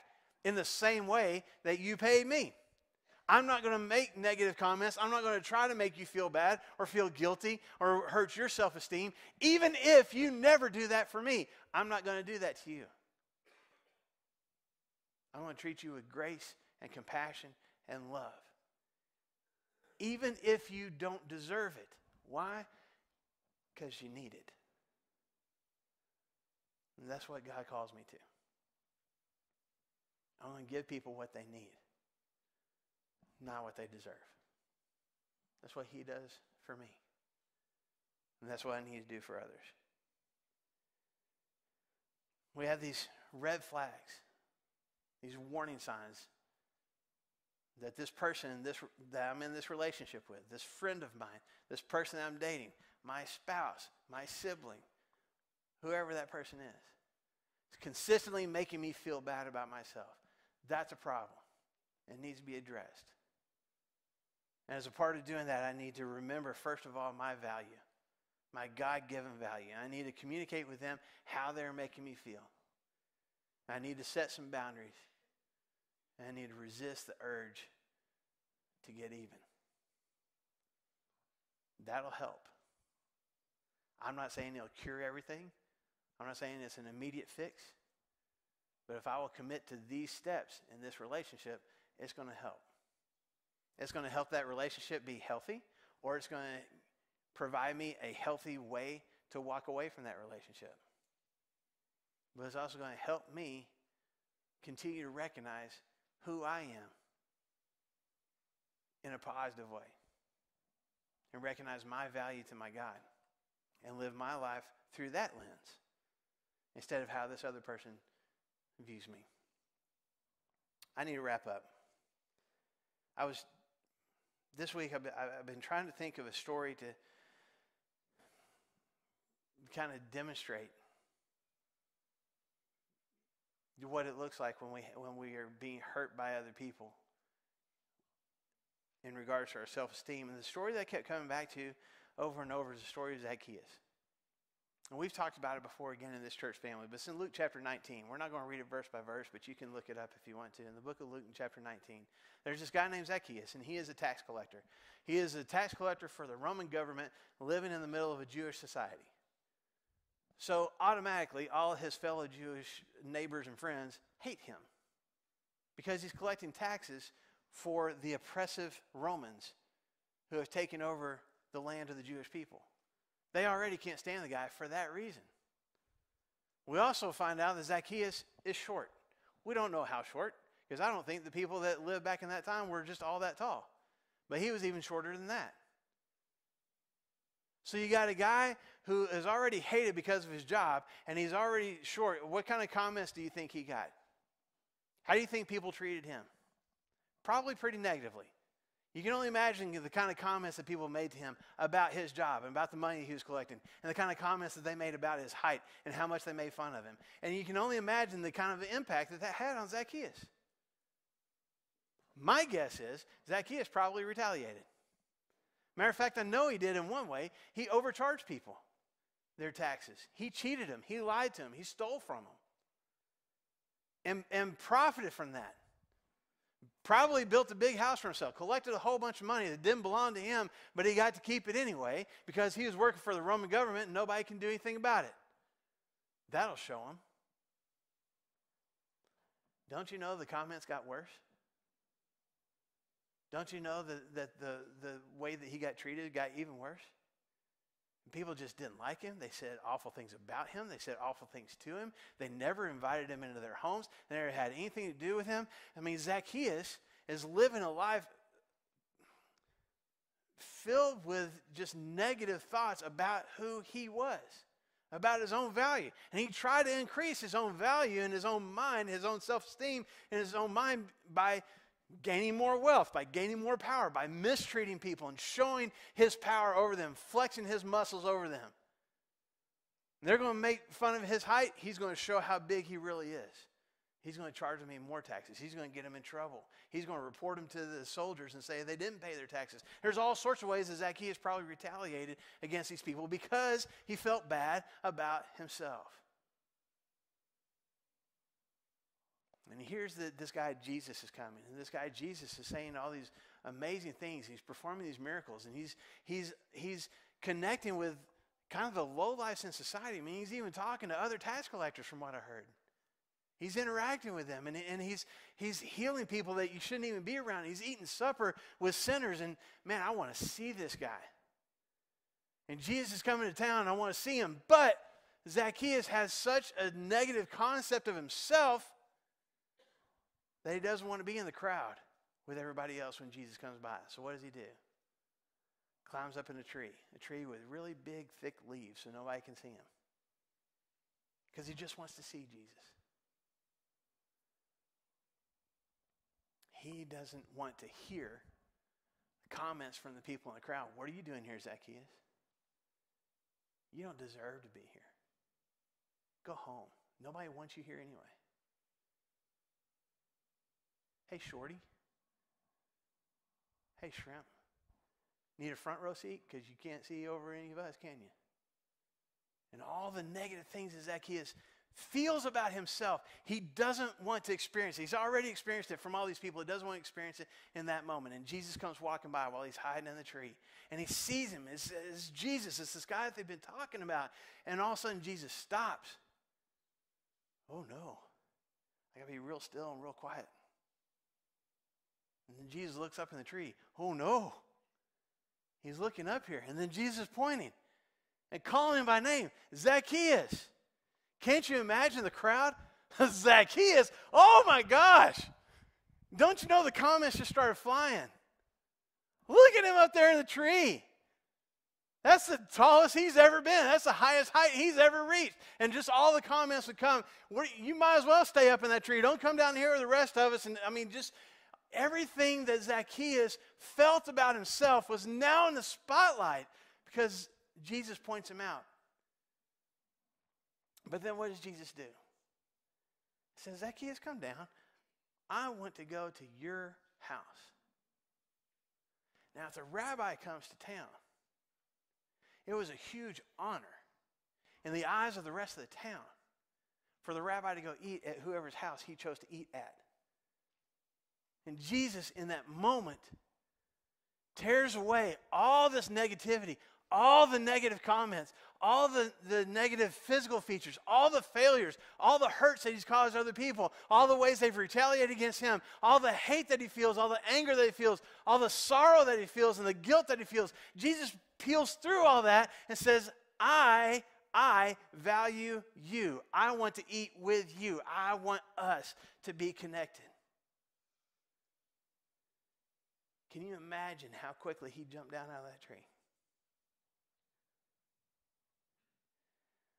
in the same way that you paid me. I'm not going to make negative comments. I'm not going to try to make you feel bad or feel guilty or hurt your self esteem. Even if you never do that for me, I'm not going to do that to you. I want to treat you with grace and compassion and love. Even if you don't deserve it. Why? Because you need it. And that's what God calls me to. I want to give people what they need not what they deserve. That's what He does for me. And that's what I need to do for others. We have these red flags, these warning signs that this person this, that I'm in this relationship with, this friend of mine, this person I'm dating, my spouse, my sibling, whoever that person is, is consistently making me feel bad about myself. That's a problem. It needs to be addressed. And as a part of doing that, I need to remember, first of all, my value, my God given value. I need to communicate with them how they're making me feel. I need to set some boundaries. I need to resist the urge to get even. That'll help. I'm not saying it'll cure everything. I'm not saying it's an immediate fix. But if I will commit to these steps in this relationship, it's going to help. It's going to help that relationship be healthy, or it's going to provide me a healthy way to walk away from that relationship. But it's also going to help me continue to recognize who I am in a positive way and recognize my value to my God and live my life through that lens instead of how this other person views me. I need to wrap up. I was this week I've been, trying to think of a story to kind of demonstrate what it looks like when we when we are being hurt by other people in regards to our self-esteem. And the story that I kept coming back to over and over is the story of Zacchaeus. And we've talked about it before again in this church family, but it's in Luke chapter 19. We're not going to read it verse by verse, but you can look it up if you want to. In the book of Luke in chapter 19, there's this guy named Zacchaeus, and he is a tax collector. He is a tax collector for the Roman government living in the middle of a Jewish society. So automatically, all his fellow Jewish neighbors and friends hate him because he's collecting taxes for the oppressive Romans who have taken over the land of the Jewish people. They already can't stand the guy for that reason. We also find out that Zacchaeus is short. We don't know how short, because I don't think the people that lived back in that time were just all that tall. But he was even shorter than that. So you got a guy who is already hated because of his job, and he's already short. What kind of comments do you think he got? How do you think people treated him? Probably pretty negatively. You can only imagine the kind of comments that people made to him about his job and about the money he was collecting, and the kind of comments that they made about his height and how much they made fun of him. And you can only imagine the kind of impact that that had on Zacchaeus. My guess is Zacchaeus probably retaliated. Matter of fact, I know he did in one way. He overcharged people their taxes. He cheated them. He lied to them. He stole from them. And, and profited from that. Probably built a big house for himself, collected a whole bunch of money that didn't belong to him, but he got to keep it anyway because he was working for the Roman government and nobody can do anything about it. That'll show him. Don't you know the comments got worse? Don't you know that, that the, the way that he got treated got even worse? People just didn't like him. They said awful things about him. They said awful things to him. They never invited him into their homes. They never had anything to do with him. I mean, Zacchaeus is living a life filled with just negative thoughts about who he was, about his own value. And he tried to increase his own value in his own mind, his own self esteem in his own mind by gaining more wealth, by gaining more power, by mistreating people and showing his power over them, flexing his muscles over them. they're going to make fun of his height. He's going to show how big he really is. He's going to charge them even more taxes. He's going to get them in trouble. He's going to report them to the soldiers and say they didn't pay their taxes. There's all sorts of ways that Zacchaeus probably retaliated against these people because he felt bad about himself. And here's the, this guy Jesus is coming, and this guy Jesus is saying all these amazing things. He's performing these miracles, and he's he's he's connecting with kind of the low lives in society. I mean, he's even talking to other tax collectors, from what I heard. He's interacting with them, and, and he's he's healing people that you shouldn't even be around. He's eating supper with sinners, and man, I want to see this guy. And Jesus is coming to town, I want to see him, but Zacchaeus has such a negative concept of himself that he doesn't want to be in the crowd with everybody else when Jesus comes by. So what does he do? Climbs up in a tree, a tree with really big, thick leaves so nobody can see him. Because he just wants to see Jesus. He doesn't want to hear the comments from the people in the crowd. What are you doing here, Zacchaeus? You don't deserve to be here. Go home. Nobody wants you here anyway. Hey, Shorty. Hey, Shrimp. Need a front row seat? Because you can't see over any of us, can you? And all the negative things that Zacchaeus feels about himself, he doesn't want to experience it. He's already experienced it from all these people. He doesn't want to experience it in that moment. And Jesus comes walking by while he's hiding in the tree. And he sees him. It's, it's Jesus. It's this guy that they've been talking about. And all of a sudden, Jesus stops. Oh, no. I got to be real still and real quiet. And then Jesus looks up in the tree. Oh no. He's looking up here. And then Jesus pointing and calling him by name Zacchaeus. Can't you imagine the crowd? *laughs* Zacchaeus. Oh my gosh. Don't you know the comments just started flying? Look at him up there in the tree. That's the tallest he's ever been. That's the highest height he's ever reached. And just all the comments would come. You might as well stay up in that tree. Don't come down here with the rest of us. And I mean, just everything that Zacchaeus felt about himself was now in the spotlight because Jesus points him out. But then what does Jesus do? He says, Zacchaeus, come down. I want to go to your house. Now, if the rabbi comes to town, it was a huge honor in the eyes of the rest of the town for the rabbi to go eat at whoever's house he chose to eat at. And Jesus, in that moment, tears away all this negativity, all the negative comments, all the, the negative physical features, all the failures, all the hurts that he's caused other people, all the ways they've retaliated against him, all the hate that he feels, all the anger that he feels, all the sorrow that he feels, and the guilt that he feels. Jesus peels through all that and says, I I value you. I want to eat with you. I want us to be connected. Can you imagine how quickly he jumped down out of that tree?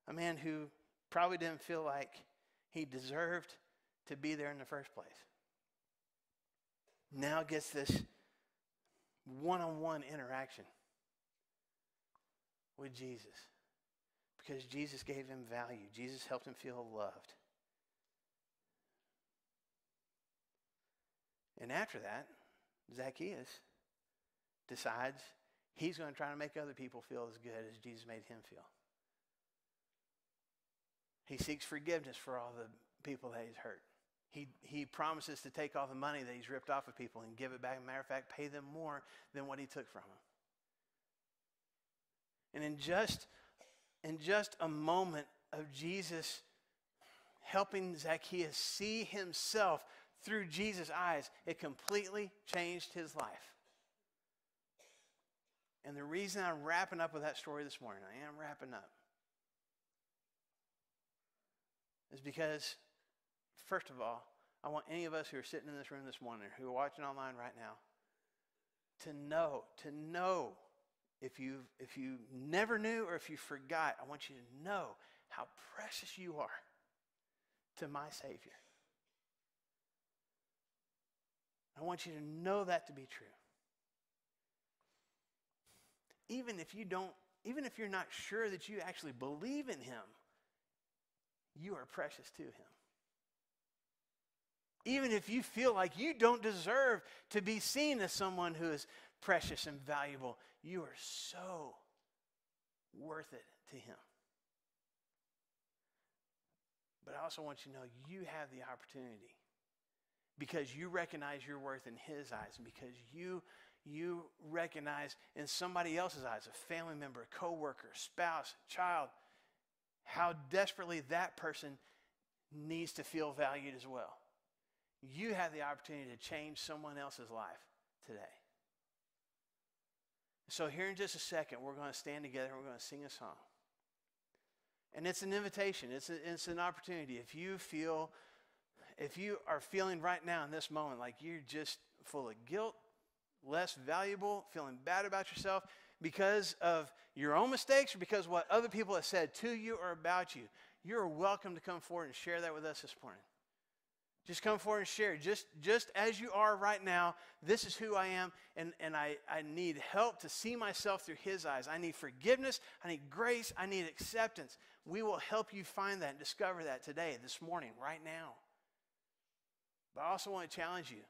A man who probably didn't feel like he deserved to be there in the first place. Now gets this one on one interaction with Jesus because Jesus gave him value, Jesus helped him feel loved. And after that, Zacchaeus decides he's going to try to make other people feel as good as Jesus made him feel. He seeks forgiveness for all the people that he's hurt. He, he promises to take all the money that he's ripped off of people and give it back. Matter of fact, pay them more than what he took from them. And in just, in just a moment of Jesus helping Zacchaeus see himself through Jesus' eyes, it completely changed his life. And the reason I'm wrapping up with that story this morning, I am wrapping up, is because, first of all, I want any of us who are sitting in this room this morning, who are watching online right now, to know, to know if you if you never knew or if you forgot, I want you to know how precious you are to my Savior. I want you to know that to be true. Even if you don't, even if you're not sure that you actually believe in Him, you are precious to Him. Even if you feel like you don't deserve to be seen as someone who is precious and valuable, you are so worth it to Him. But I also want you to know you have the opportunity because you recognize your worth in His eyes and because you you recognize in somebody else's eyes, a family member, a coworker, spouse, child, how desperately that person needs to feel valued as well. You have the opportunity to change someone else's life today. So, here in just a second, we're going to stand together and we're going to sing a song. And it's an invitation, it's, a, it's an opportunity. If you feel, if you are feeling right now in this moment like you're just full of guilt, less valuable, feeling bad about yourself because of your own mistakes or because what other people have said to you or about you, you're welcome to come forward and share that with us this morning. Just come forward and share. Just, just as you are right now, this is who I am, and, and I, I need help to see myself through His eyes. I need forgiveness. I need grace. I need acceptance. We will help you find that and discover that today, this morning, right now. But I also want to challenge you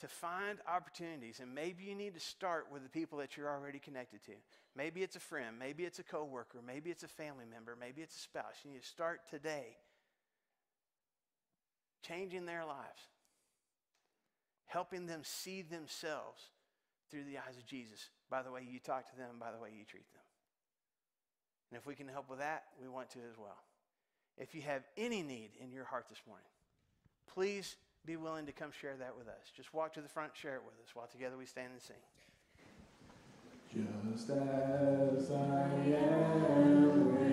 to find opportunities, and maybe you need to start with the people that you're already connected to. Maybe it's a friend, maybe it's a coworker, maybe it's a family member, maybe it's a spouse. You need to start today changing their lives, helping them see themselves through the eyes of Jesus by the way you talk to them, by the way you treat them. And if we can help with that, we want to as well. If you have any need in your heart this morning, please be willing to come share that with us. Just walk to the front, share it with us while together we stand and sing. Just as I am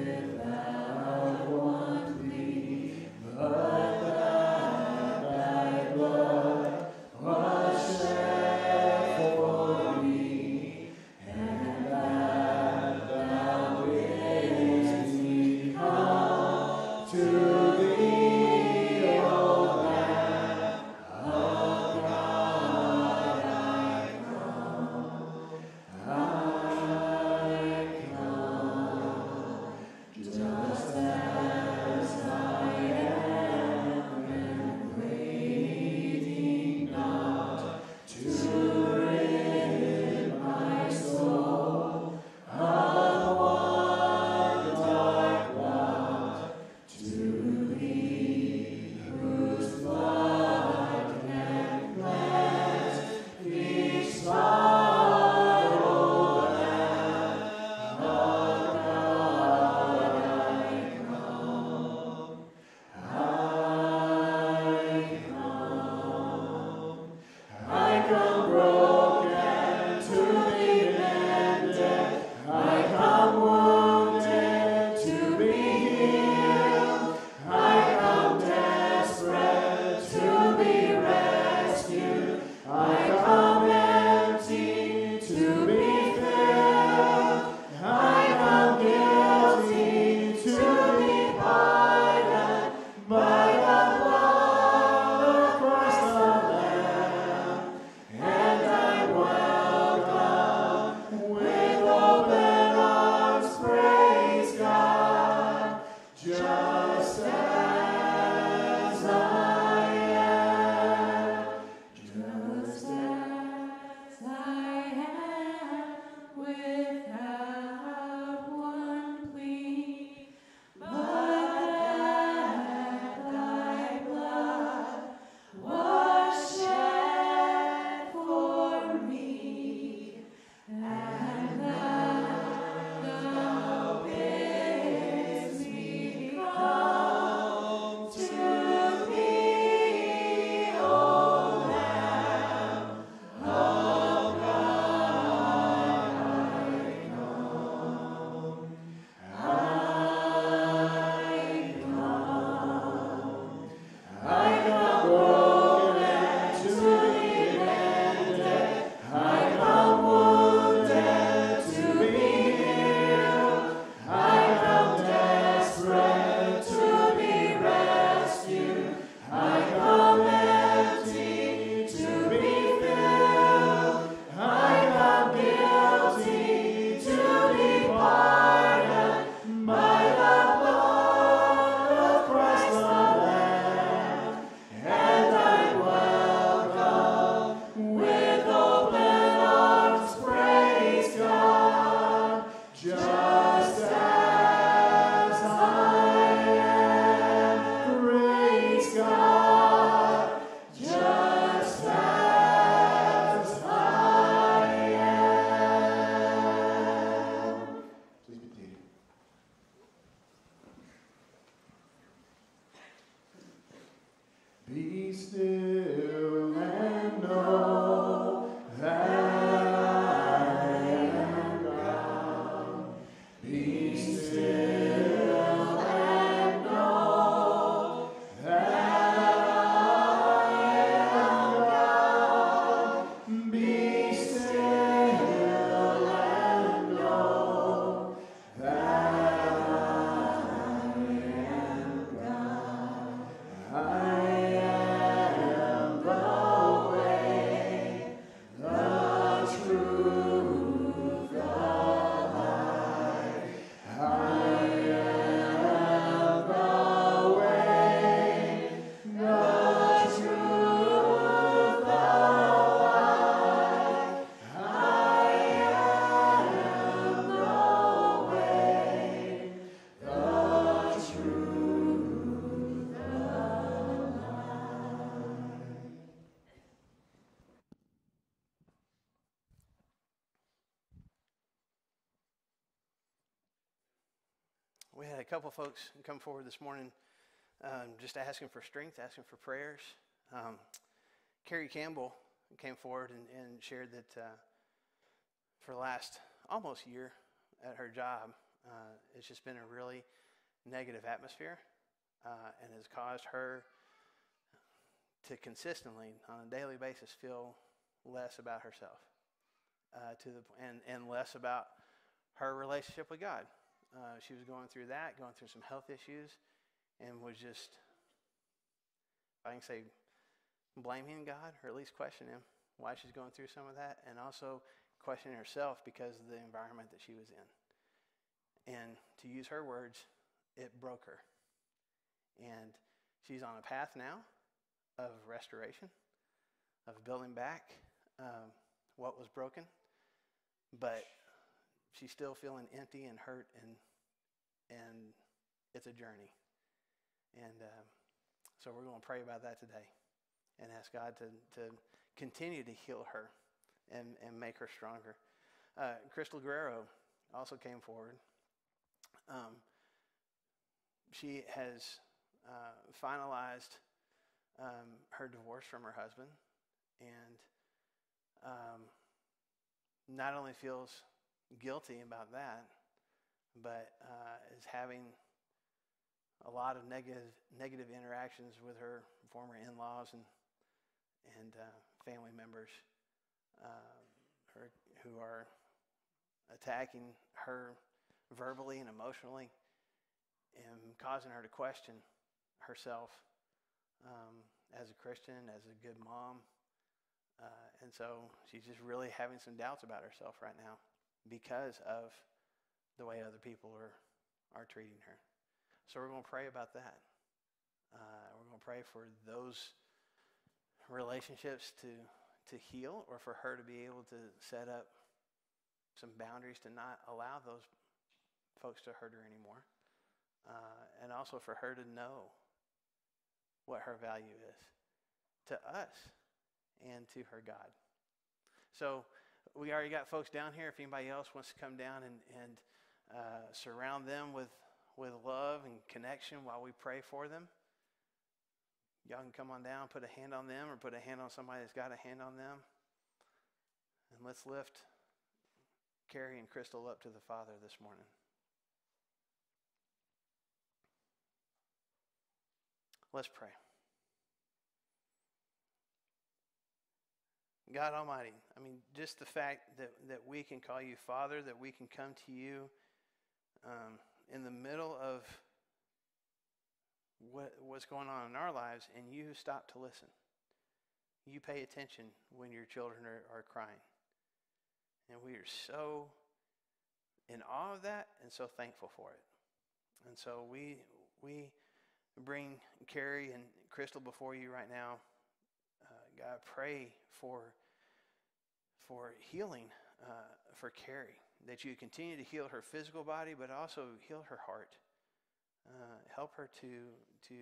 couple folks come forward this morning um, just asking for strength, asking for prayers. Um, Carrie Campbell came forward and, and shared that uh, for the last almost year at her job, uh, it's just been a really negative atmosphere uh, and has caused her to consistently, on a daily basis, feel less about herself uh, to the, and, and less about her relationship with God. Uh, she was going through that, going through some health issues, and was just, I can say, blaming God, or at least questioning Him why she's going through some of that, and also questioning herself because of the environment that she was in. And to use her words, it broke her. And she's on a path now of restoration, of building back um, what was broken, but she's still feeling empty and hurt, and and it's a journey. And um, so we're going to pray about that today, and ask God to to continue to heal her and and make her stronger. Uh, Crystal Guerrero also came forward. Um, she has uh, finalized um, her divorce from her husband and um, not only feels guilty about that, but uh, is having a lot of negative negative interactions with her former in-laws and and uh, family members uh, her, who are attacking her verbally and emotionally and causing her to question herself um, as a Christian, as a good mom. Uh, and so she's just really having some doubts about herself right now because of the way other people are, are treating her. So we're going to pray about that. Uh, we're going to pray for those relationships to, to heal or for her to be able to set up some boundaries to not allow those folks to hurt her anymore. Uh, and also for her to know what her value is to us and to her God. So we already got folks down here. If anybody else wants to come down and, and uh, surround them with, with love and connection while we pray for them, y'all can come on down, put a hand on them, or put a hand on somebody that's got a hand on them. And let's lift Carrie and Crystal up to the Father this morning. Let's pray. God Almighty, I mean, just the fact that, that we can call you Father, that we can come to you um, in the middle of what, what's going on in our lives, and you stop to listen. You pay attention when your children are, are crying. And we are so in awe of that and so thankful for it. And so we, we bring Carrie and Crystal before you right now. Uh, God, pray for, for healing uh, for Carrie, that you continue to heal her physical body, but also heal her heart. Uh, help her to, to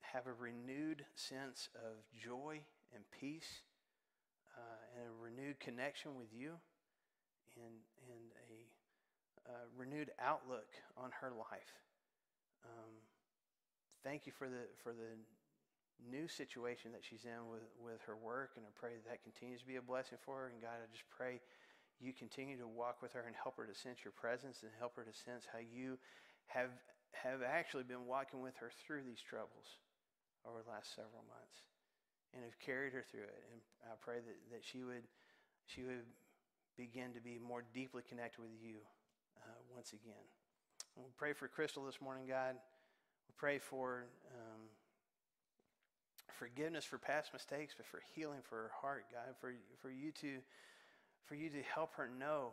have a renewed sense of joy and peace uh, and a renewed connection with you and, and a, a renewed outlook on her life. Um, thank you for the, for the new situation that she's in with, with her work, and I pray that that continues to be a blessing for her. And God, I just pray you continue to walk with her and help her to sense your presence and help her to sense how you have, have actually been walking with her through these troubles over the last several months and have carried her through it. And I pray that, that she would she would begin to be more deeply connected with you uh, once again. we pray for Crystal this morning, God. We pray for um, forgiveness for past mistakes, but for healing for her heart, God, for, for you to for you to help her know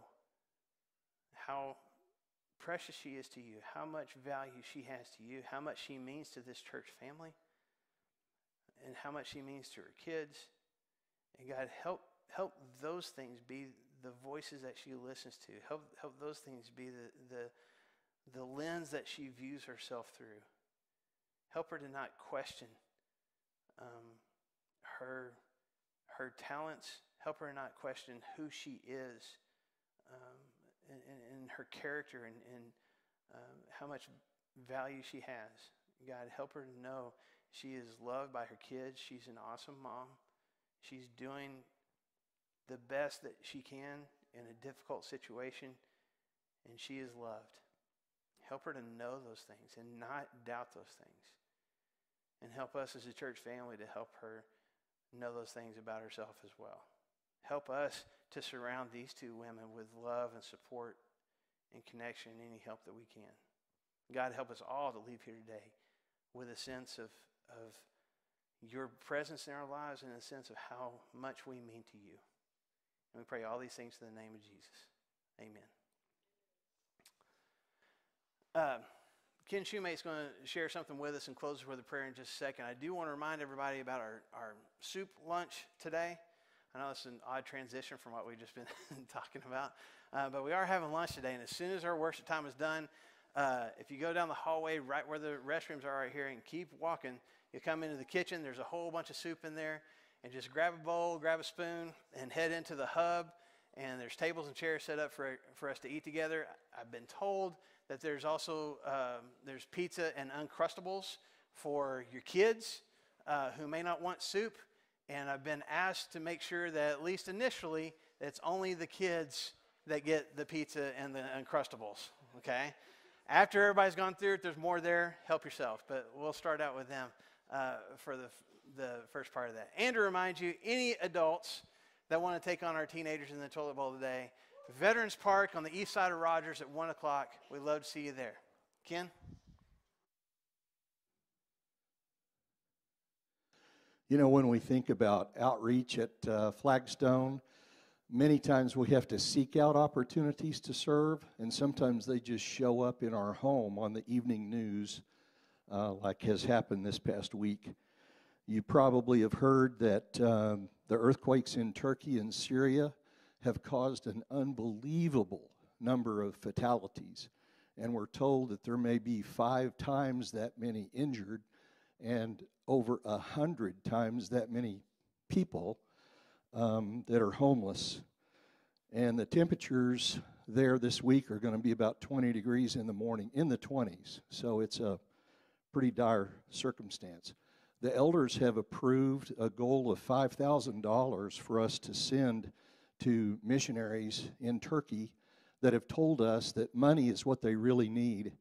how precious she is to you, how much value she has to you, how much she means to this church family, and how much she means to her kids. And God, help help those things be the voices that she listens to. Help help those things be the the, the lens that she views herself through. Help her to not question um, her, her talents. Help her not question who she is um, and, and, her character and, and um, how much value she has. God, help her to know she is loved by her kids. She's an awesome mom. She's doing the best that she can in a difficult situation, and she is loved. Help her to know those things and not doubt those things. And help us as a church family to help her know those things about herself as well. Help us to surround these two women with love and support and connection and any help that we can. God, help us all to leave here today with a sense of, of your presence in our lives and a sense of how much we mean to you. And we pray all these things in the name of Jesus. Amen. Uh, Ken Shoemate's going to share something with us and close with a prayer in just a second. I do want to remind everybody about our, our soup lunch today. I know it's an odd transition from what we've just been *laughs* talking about, uh, but we are having lunch today. And as soon as our worship time is done, uh, if you go down the hallway right where the restrooms are right here and keep walking, you come into the kitchen. There's a whole bunch of soup in there. And just grab a bowl, grab a spoon, and head into the hub. And there's tables and chairs set up for, for us to eat together. I've been told that there's also um, there's pizza and uncrustables for your kids uh, who may not want soup. And i've been asked to make sure that at least initially it's only the kids that get the pizza and the uncrustables okay? After everybody's gone through it there's more there help yourself. But we'll start out with them uh, for the, the first part of that. And to remind you any adults that want to take on our teenagers in the toilet bowl today Veterans Park on the east side of Rogers at 1 o'clock. We'd love to see you there. Ken? You know, when we think about outreach at uh, Flagstone, many times we have to seek out opportunities to serve, and sometimes they just show up in our home on the evening news, uh, like has happened this past week. You probably have heard that um, the earthquakes in Turkey and Syria have caused an unbelievable number of fatalities. And we're told that there may be five times that many injured and over a hundred times that many people um, that are homeless. And the temperatures there this week are going to be about 20 degrees in the morning, in the 20s. So it's a pretty dire circumstance. The elders have approved a goal of $5,000 for us to send to missionaries in Turkey that have told us that money is what they really need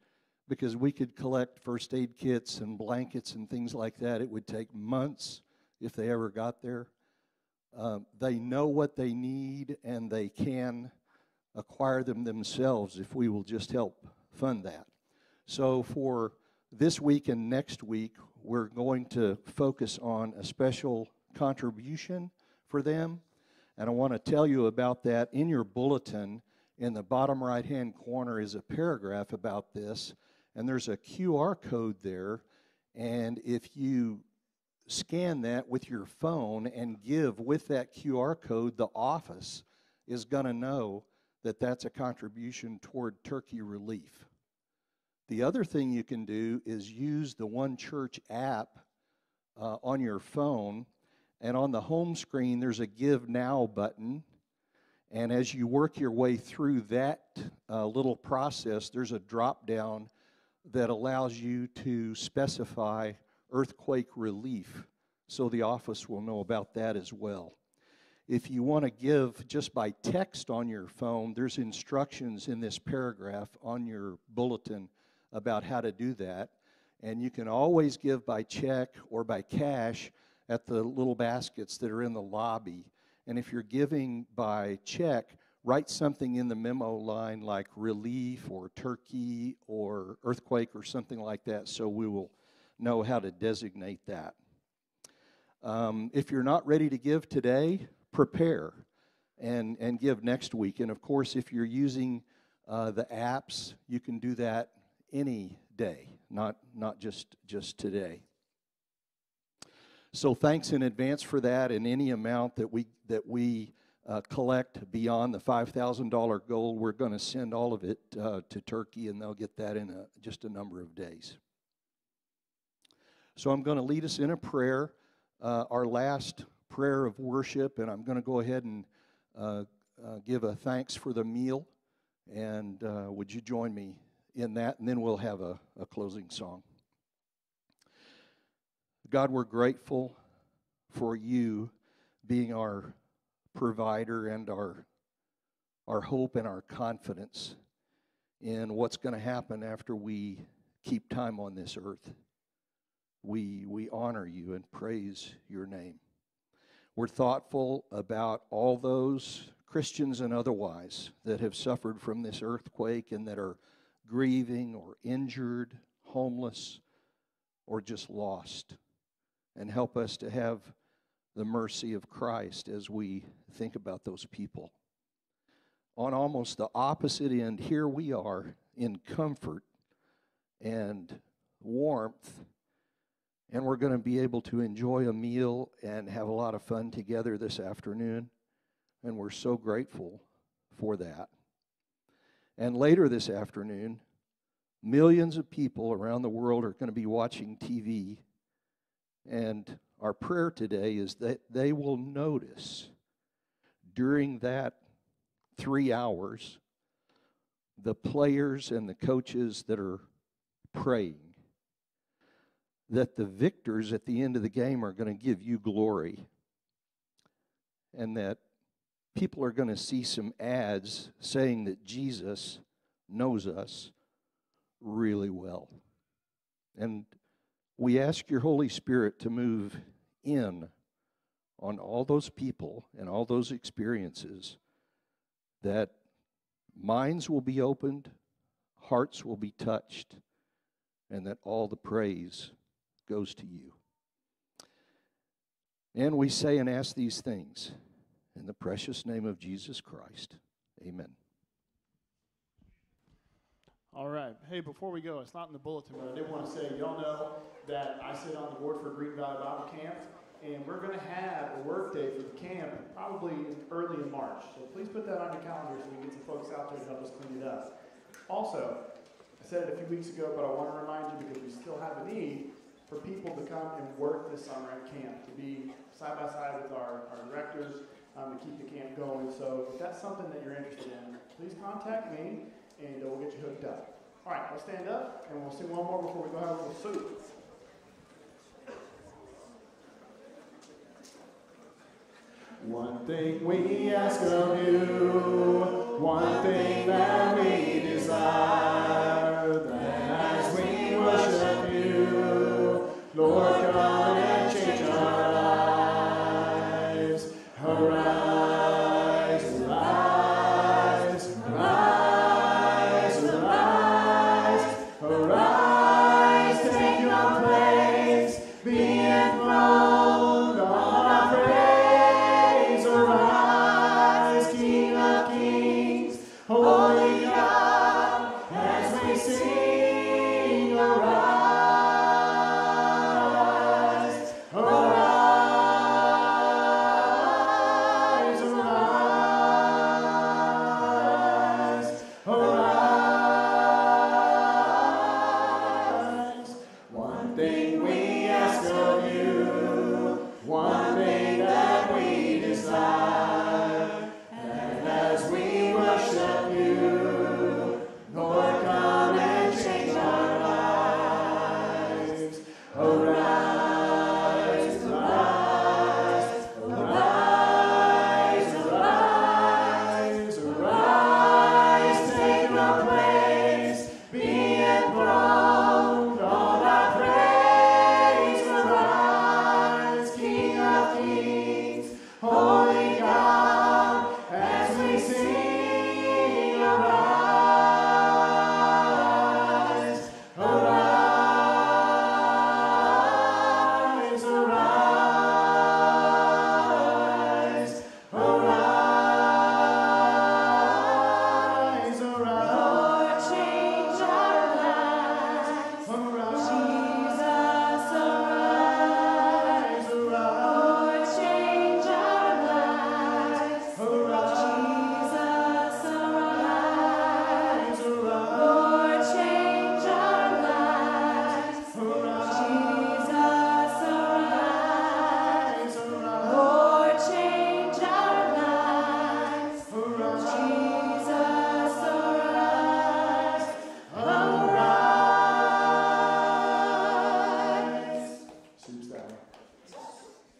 because we could collect first aid kits and blankets and things like that. It would take months if they ever got there. Uh, they know what they need and they can acquire them themselves if we will just help fund that. So, for this week and next week, we're going to focus on a special contribution for them and I want to tell you about that in your bulletin. In the bottom right hand corner is a paragraph about this, and there's a QR code there. And if you scan that with your phone and give with that QR code, the office is going to know that that's a contribution toward Turkey relief. The other thing you can do is use the One Church app uh, on your phone and on the home screen, there's a Give Now button. And as you work your way through that uh, little process, there's a drop down that allows you to specify earthquake relief. So the office will know about that as well. If you want to give just by text on your phone, there's instructions in this paragraph on your bulletin about how to do that. And you can always give by check or by cash at the little baskets that are in the lobby. And if you're giving by check, write something in the memo line like relief or turkey or earthquake or something like that so we will know how to designate that. Um, if you're not ready to give today, prepare and, and give next week. And of course, if you're using uh, the apps, you can do that any day, not, not just, just today. So thanks in advance for that, and any amount that we that we uh, collect beyond the five thousand dollar goal, we're going to send all of it uh, to Turkey, and they'll get that in a, just a number of days. So I'm going to lead us in a prayer, uh, our last prayer of worship, and I'm going to go ahead and uh, uh, give a thanks for the meal. And uh, would you join me in that, and then we'll have a, a closing song. God, we're grateful for you being our provider and our, our hope and our confidence in what's going to happen after we keep time on this earth. We, we honor you and praise your name. We're thoughtful about all those Christians and otherwise that have suffered from this earthquake and that are grieving or injured, homeless, or just lost. And help us to have the mercy of Christ as we think about those people. On almost the opposite end, here we are in comfort and warmth, and we're going to be able to enjoy a meal and have a lot of fun together this afternoon, and we're so grateful for that. And later this afternoon, millions of people around the world are going to be watching TV, and our prayer today is that they will notice during that three hours the players and the coaches that are praying that the victors at the end of the game are going to give you glory and that people are going to see some ads saying that Jesus knows us really well. And we ask your Holy Spirit to move in on all those people and all those experiences that minds will be opened, hearts will be touched, and that all the praise goes to you. And we say and ask these things in the precious name of Jesus Christ. Amen. All right. Hey, before we go, it's not in the bulletin, but I did want to say, y'all know that I sit on the board for Green Valley Bible Camp, and we're going to have a work day for the camp probably early in March. So please put that on your calendar so we can get some folks out there to help us clean it up. Also, I said it a few weeks ago, but I want to remind you because we still have a need for people to come and work this summer at camp, to be side by side with our, our directors, um, to keep the camp going. So if that's something that you're interested in, please contact me and uh, we'll get you hooked up. All right, let's stand up, and we'll sing one more before we go have a little soup. One thing we ask of you, one thing that we desire.